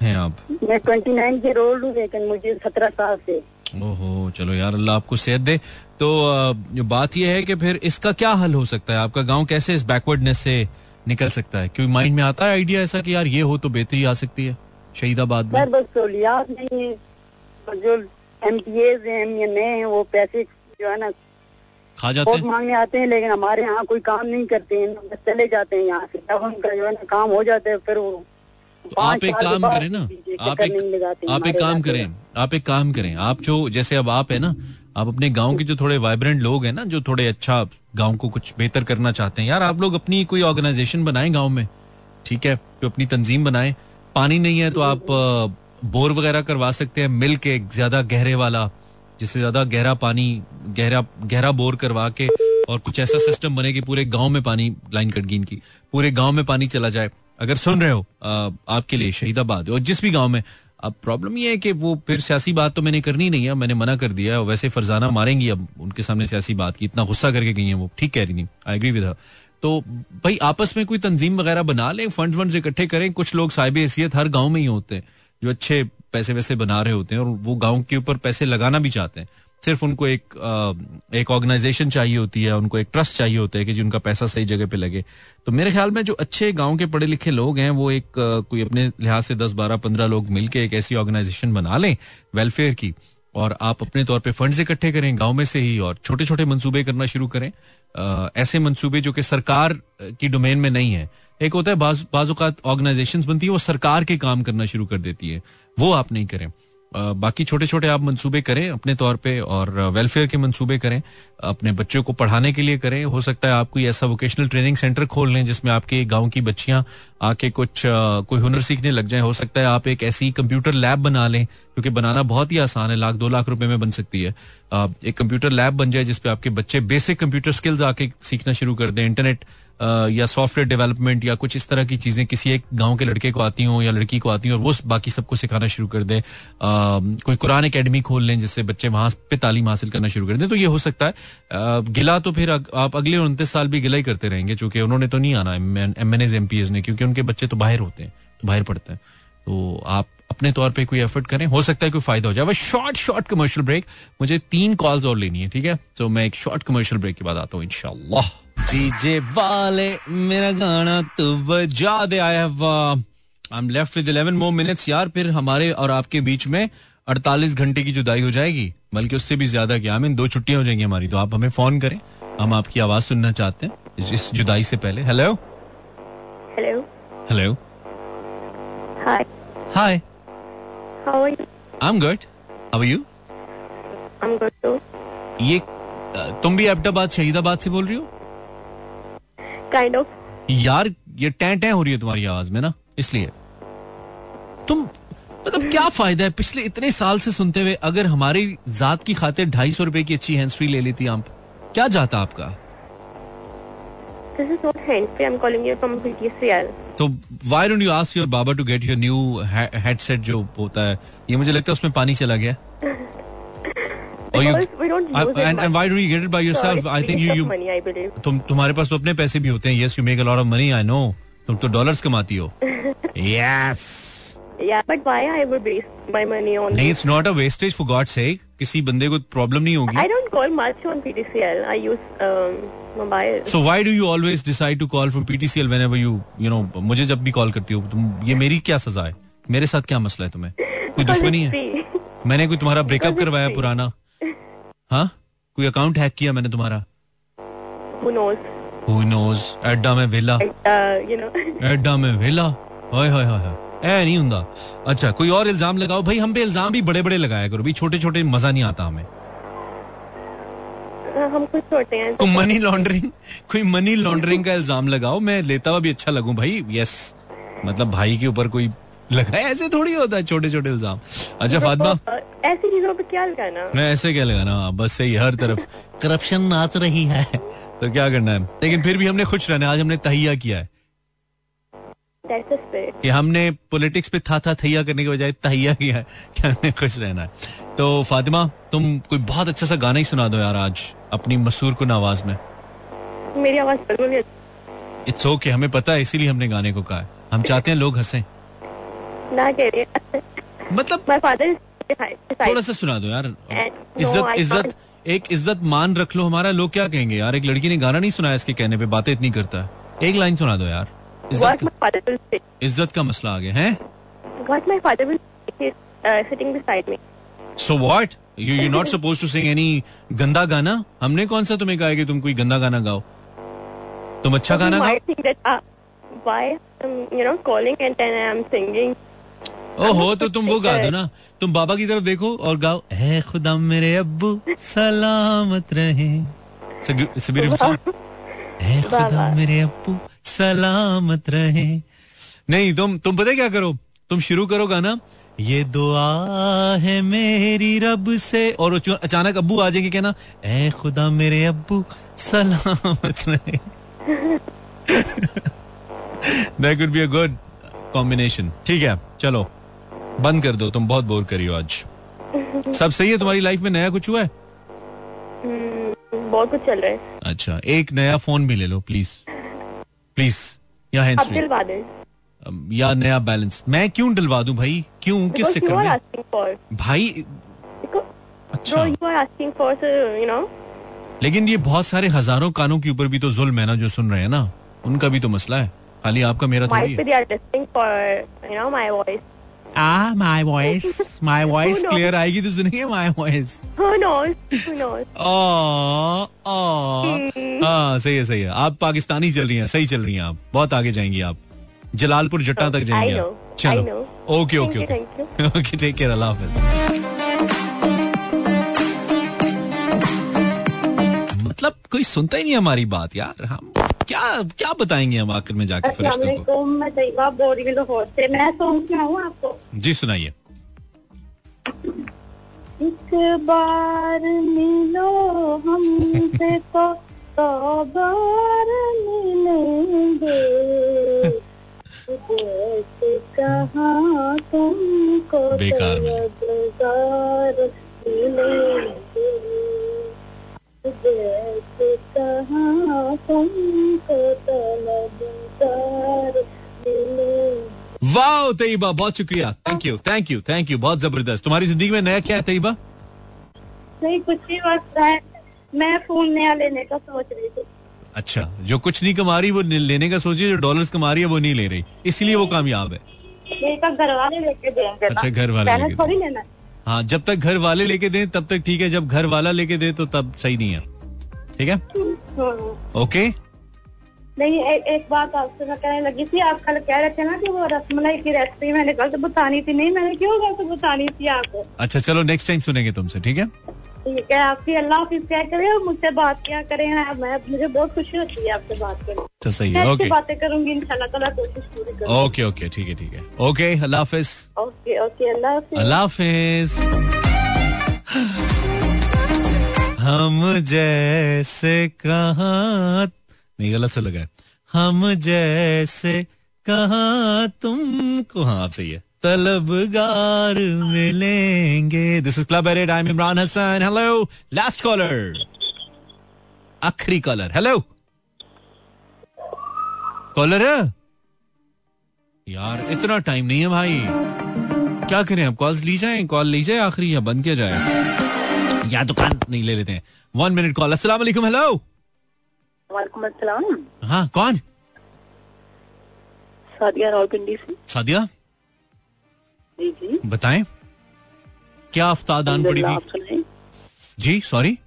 हैं आप। मैं ट्वेंटी नाइन ईयर ओल्ड हूँ लेकिन मुझे सत्रह साल से। ओहो चलो यार अल्लाह आपको सेहत दे। तो बात यह है कि फिर इसका क्या हल हो सकता है? आपका गाँव कैसे इस बैकवर्डनेस से निकल सकता है? क्योंकि माइंड में आता है आइडिया ऐसा कि यार ये हो तो बेहतरी आ सकती है। शहीदाबाद में। बस सहूलियात नहीं है। जो एम पी एज हैं वो पैसे जो है ना खा जाते हैं। मांगने आते हैं लेकिन हमारे यहाँ कोई काम नहीं करते हैं। चले जाते हैं यहाँ से। जब उनका जो है ना काम हो जाता है फिर वो आप एक काम करें ना आप एक आप एक काम करें आप एक काम करें आप जो जैसे अब आप है ना आप अपने गाँव के जो थोड़े वाइब्रेंट लोग हैं ना जो थोड़े अच्छा गाँव को कुछ बेहतर करना चाहते हैं यार आप लोग अपनी कोई ऑर्गेनाइजेशन बनाए गाँव में ठीक है जो अपनी तंजीम बनाए। पानी नहीं है तो आप बोर वगैरह करवा सकते हैं मिल के ज़्यादा गहरे वाला जिससे ज़्यादा गहरा पानी गहरा गहरा बोर करवा के और कुछ ऐसा सिस्टम बने कि पूरे गाँव में पानी लाइन कट गई इनकी पूरे गाँव में पानी चला जाए। अगर सुन रहे हो आपके लिए शहीदाबाद, और जिस भी गाँव में, अब प्रॉब्लम ये है कि वो फिर सियासी बात तो मैंने करनी नहीं है मैंने मना कर दिया वैसे फरजाना मारेंगी, अब उनके सामने सियासी बात की, इतना गुस्सा करके गई है वो, ठीक कह रही थी आई एग्री विद तो भाई, आपस में कोई तंजीम वगैरह बना लें फंड फंड इकट्ठे करें, कुछ लोग साहिब हैसियत हर गाँव में ही होते हैं, जो अच्छे पैसे वैसे बना रहे होते हैं, और वो गाँव के ऊपर पैसे लगाना भी चाहते हैं। सिर्फ़ उनको एक एक ऑर्गेनाइजेशन चाहिए होती है उनको एक ट्रस्ट चाहिए होता है कि जिनका पैसा सही जगह पे लगे। तो मेरे ख्याल में जो अच्छे गाँव के पढ़े लिखे लोग हैं वो एक कोई अपने लिहाज से दस बारह पंद्रह लोग मिलकर एक ऐसी ऑर्गेनाइजेशन बना लें वेलफेयर की और आप अपने तौर पे फंड्स इकट्ठे करें गाँव में से ही और छोटे छोटे मंसूबे करना शुरू करें। आ, ऐसे मंसूबे जो कि सरकार की डोमेन में नहीं है। एक होता है बाजुकात ऑर्गेनाइजेशन बनती है वो सरकार के काम करना शुरू कर देती है। वो आप नहीं करें। बाकी छोटे छोटे आप मंसूबे करें अपने तौर पे और वेलफेयर के मंसूबे करें, अपने बच्चों को पढ़ाने के लिए करें। हो सकता है आप कोई ऐसा वोकेशनल ट्रेनिंग सेंटर खोल लें जिसमें आपके गाँव की बच्चियाँ आके कुछ कोई हुनर सीखने लग जाए। हो सकता है आप एक ऐसी कंप्यूटर लैब बना लें, क्योंकि बनाना बहुत ही आसान है। लाख, दो लाख रुपए में बन सकती है। एक कंप्यूटर लैब बन जाए जिसपे आपके बच्चे बेसिक कंप्यूटर स्किल्स आके सीखना शुरू कर दें। इंटरनेट या सॉफ्टवेयर डेवलपमेंट या कुछ इस तरह की चीज़ें किसी एक गाँव के लड़के को आती हो या लड़की को आती हो और वो बाकी सबको सिखाना शुरू कर दे। कोई कुरान एकेडमी खोल लें जिससे बच्चे वहाँ पे तालीम हासिल करना शुरू कर दें। तो ये हो सकता है। गिला तो फिर आप अगले उनतीस साल भी गिला ही करते रहेंगे चूँकि उन्होंने तो नहीं आना M, N As M, P, S ने क्योंकि उनके बच्चे तो बाहर होते हैं तो बाहर पढ़ते हैं। तो आप अपने तौर पे कोई एफर्ट करें। हो सकता है कोई फ़ायदा हो जाए। बस शॉर्ट शॉर्ट कमर्शियल ब्रेक मुझे तीन कॉल्स और लेनी है, ठीक है? तो मैं एक शॉर्ट कमर्शियल ब्रेक के बाद आता हूँ इनशाला डीजे वाले मेरा गाना तो बजा दे I have I am left with 11 more minutes यार फिर हमारे और आपके बीच में 48 घंटे की जुदाई हो जाएगी बल्कि उससे भी ज़्यादा क्या? हमें दो छुट्टियाँ हो जाएँगी हमारी तो आप हमें फ़ोन करें। हम आपकी आवाज़ सुनना चाहते हैं इस जुदाई से पहले। Hello hello hello hi hi how are you I am good how are you I am good too ये तुम भी अहमदाबाद शहीदाबाद से बोल रही हो? काइंड ऑफ़ यार ये टैं टैं हो रही है तुम्हारी आवाज़ में ना इसलिए। तुम मतलब क्या फ़ायदा है? पिछले इतने साल से सुनते हुए अगर हमारी जात की खातिर ढाई सौ रुपए की अच्छी हैंड्स फ्री ले लेती आप क्या जाता आपका. तो why don't you ask your barber to get your new headset जो होता है? ये मुझे लगता है उसमें पानी चला गया। *laughs* Or you, we don't use I, it and, and why do you get it by yourself? So I think you you money, I believe. तुम तुम्हारे पास तो अपने पैसे भी होते हैं. Yes, you make a lot of money. I know. तुम तो डॉलर्स कमाती हो. yes. Yeah, but why I would waste my money on? नहीं, it's not a wastage for God's sake. किसी बंदे को प्रॉब्लम नहीं होगी. I don't call much on PTCL. I use um, mobile. So why do you always decide to call from PTCL whenever you you know मुझे जब भी call करती हो तुम ये मेरी क्या सजा है? मेरे साथ क्या मसला है तुम्हें कोई दुश्मनी है मैंने कोई तुम्हारा ब्रेकअप करवाया पुराना हाँ? कोई अकाउंट हैक किया मैंने तुम्हारा? Who knows? एड्डा में वेला। एड्डा *laughs* में वेला? हाय हाय हाय ए नहीं हुंदा। अच्छा कोई और इल्ज़ाम लगाओ। भाई हम पे इल्ज़ाम भी बड़े बड़े लगाया करो। भी छोटे छोटे मज़ा नहीं आता हमें। हम कुछ छोटे हैं। कोई मनी लॉन्ड्रिंग कोई मनी लॉन्ड्रिंग का इल्ज़ाम लगाओ। मैं लेता हुआ भी अच्छा लगूं। भाई यस मतलब भाई के ऊपर कोई लगा ऐसे थोड़ी होता है छोटे छोटे इल्ज़ाम। अच्छा तो फातिमा? ऐसी चीज़ों पे क्या लगाना? मैं ऐसे क्या लगाना? बस सही हर तरफ़। करप्शन नाच रही है। तो क्या करना है? लेकिन फिर भी हमने खुश रहना आज हमने तहिया किया है। कि हमने पॉलिटिक्स पे था था थैया करने के बजाय तहिया किया है कि हमने खुश रहना है। तो फातिमा तुम कोई बहुत अच्छा सा गाना ही सुना दो यार आज अपनी मसूर कुन आवाज़ में। मेरी आवाज़ इट्स ओके हमें पता है इसीलिए हमने गाने को कहा है। हम चाहते हैं लोग हंसे। ना कह रही मतलब थोड़ा सा सुना दो यार। इज़्ज़त इज़्ज़त एक इज़्ज़त मान रख लो हमारा लोग क्या कहेंगे यार? एक लड़की ने गाना नहीं सुनाया इसके कहने पे बातें इतनी करता है। एक लाइन सुना दो यार। इज़्ज़त का मसला आ गया है so what you you not suppose to sing any गंदा गाना? हमने कौन सा तुम्हें कहा कि तुम कोई गंदा गाना गाओ? तुम अच्छा गाना गाओ? why I'm, you know, calling and then I'm singing. ओहो तो तुम वो गा *laughs* दो ना। तुम बाबा की तरफ़ देखो और गाओ है खुदा मेरे अब्बू सलामत रहे। है *laughs* खुदा मेरे अब्बू सलामत रहे। नहीं तुम तुम पता क्या करो? तुम शुरू करो गाना ये दुआ है मेरी रब से। और अचानक अब्बू आ जाएँगे कहना ए खुदा मेरे अब्बू सलामत रहे। That could be a good combination ठीक है चलो। बंद कर दो तुम बहुत बोर करी हो आज। *laughs* सब सही है तुम्हारी लाइफ में? नया कुछ हुआ है? हम्म, बहुत कुछ चल रहा है। अच्छा एक नया फ़ोन भी ले लो प्लीज़ प्लीज़ या हैंड्स फ्री या नया बैलेंस मैं क्यों डलवा दूँ भाई? क्यों? किस चक्कर में? भाई अच्छा। लेकिन ये बहुत सारे हज़ारों कानों के ऊपर भी तो जुल्म है ना जो सुन रहे हैं ना। उनका भी तो मसला है। खाली आपका मेरा है। आ my voice my voice clear आएगी तो सुनेंगे माय वॉइस हाँ सही है सही है। आप पाकिस्तानी चल रही हैं सही चल रही हैं आप। बहुत आगे जाएँगी आप। जलालपुर जट्टा तक जाएँगे आप। चलो। Okay okay okay okay take care अल्लाह हाफिज मतलब कोई सुनता ही नहीं हमारी बात यार। हम क्या क्या बताएँगे हम आखिर में जाकर फरिश्तों को? मैं मैं सुनाऊं आपको। जी सुनाइए। एक बार मिलो हमसे *laughs* तो सौ बार मिलेंगे। कहाँ तुमको बेकार मिलेंगे। वाह तैयबा बहुत शुक्रिया। Thank you thank you thank you बहुत ज़बरदस्त। तुम्हारी ज़िंदगी में नया क्या है तैयबा? नहीं कुछ नहीं बस मैं फ़ोन नया लेने का सोच रही थी। अच्छा जो कुछ नहीं कमा रही वो लेने का सोची जो डॉलर्स कमा रही है वो नहीं ले रही। इसलिए वो कामयाब है। घर वाले लेके देंगे अच्छा घर वाले थोड़ी लेना। हाँ जब तक घर वाले लेके दें तब तक ठीक है जब घर वाला लेके दे तो तब सही नहीं है। ठीक है? ओके नहीं ए, एक बात आपसे मैं कहने लगी थी आप कल कह रहे थे ना कि वो रसमलाई की रेसिपी मैंने गलत बतानी थी। नहीं मैंने क्यों गलत बतानी थी आपको? अच्छा चलो नेक्स्ट टाइम सुनेंगे तुमसे ठीक है? ठीक है आपकी अल्लाह हाफिज क्या करे और मुझसे बात क्या करें मैं मुझे बहुत खुशी होती है आपसे बात करें तो सही है ओके बातें करूँगी इंशाल्लाह कोशिश पूरी करूँगी। ओके ओके ठीक है ठीक है। ओके अल्लाह हाफिज। ओके ओके अल्लाह हाफिज। अल्लाह हाफिज। हम जैसे कहा नहीं, गलत से लगा हम जैसे, कहा तुमको? हाँ आप सही है। तलबगार मिलेंगे। This is club I am Imran Hasan hello last caller आखिरी कॉलर हेलो कॉलर है? यार, इतना टाइम नहीं है भाई। क्या करें अब? कॉल्स ली जाए कॉल ली जाए, आखिरी या बंद किया जाए। या दुकान नहीं ले लेते हैं। वन मिनट कॉल अस्सलाम वालेकुम हेलो वालेकुम अस्सलाम हाँ कौन? सादिया रावलपिंडी से। सादिया? बताएँ क्या आफ्तादान पड़ी थी? जी सॉरी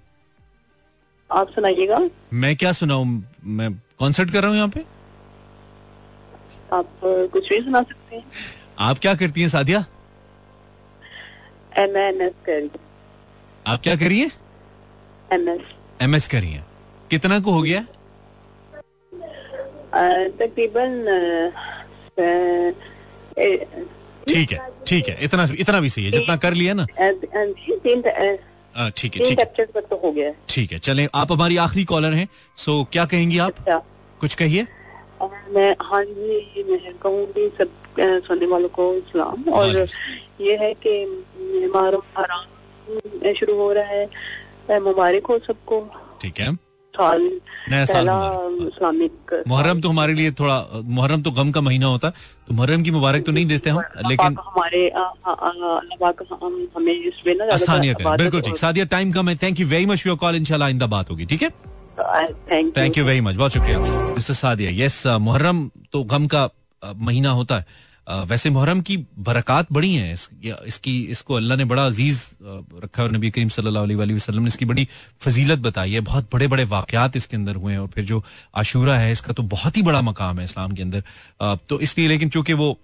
आप सुनाइएगा। मैं क्या सुनाऊ? मैं कॉन्सर्ट कर रहा हूँ यहाँ पे? आप कुछ भी सुना सकते हैं। आप क्या करती हैं सादिया? एम एस करी। आप क्या करिए एम एस एम एस करिए कितना को हो गया? तकरीबन ठीक है ठीक है इतना इतना भी सही है जितना कर लिया ना। ठीक है ठीक है। तो हो गया। ठीक है चले आप हमारी आखिरी कॉलर हैं सो क्या कहेंगी आप? अच्छा। कुछ कहिए? मैं हाँ जी मैं कहूँगी सब सुनने वालों को इस्लाम और हाँ ये है कि हराम शुरू हो रहा है। मुबारक हो सबको। ठीक है। साल नया साल इस्लामिक मुहर्रम तो हमारे लिए थोड़ा मुहर्रम तो गम का महीना होता है तो मुहर्रम की मुबारक तो नहीं देते हम लेकिन हमारे हमें है बिल्कुल ठीक। सादिया टाइम कम है। Thank you very much your call इंशाल्लाह आइंदा बात होगी ठीक है? थैंक यू वेरी मच बहुत शुक्रिया। सादिया यस मुहर्रम तो गम का महीना होता है। वैसे मुहर्रम की बरकत बड़ी हैं। इस, इसकी इसको अल्लाह ने बड़ा अज़ीज़ रखा और नबी करीम सल्लल्लाहु वसल्लम ने इसकी बड़ी फजीलत बताई है। बहुत बड़े बड़े वाकयात इसके अंदर हुए हैं और फिर जो आशूरा है इसका तो बहुत ही बड़ा मकाम है इस्लाम के अंदर। तो इसलिए लेकिन चूँकि वो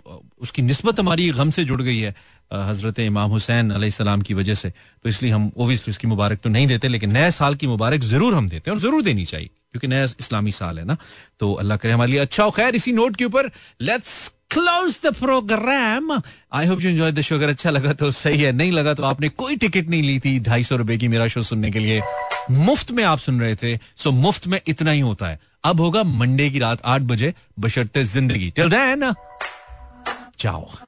उसकी नस्बत हमारी गम से जुड़ गई है हज़रत इमाम हुसैन सलाम की वजह से तो इसलिए हम ओबियसली उसकी मुबारक तो नहीं देते लेकिन नए साल की मुबारक ज़रूर हम देते हैं और ज़रूर देनी चाहिए क्योंकि नया इस्लामी साल है ना। तो अल्लाह करे हमारे लिए अच्छा और खैर इसी नोट के ऊपर let's close the programme I hope you enjoy the show अगर अच्छा लगा तो सही है, नहीं लगा तो आपने कोई टिकट नहीं ली थी ढाई सौ रुपए की मेरा शो सुनने के लिए। मुफ़्त में आप सुन रहे थे सो मुफ़्त में इतना ही होता है। अब होगा मंडे की रात आठ बजे बशर्ते ज़िंदगी। टिल देन जाओ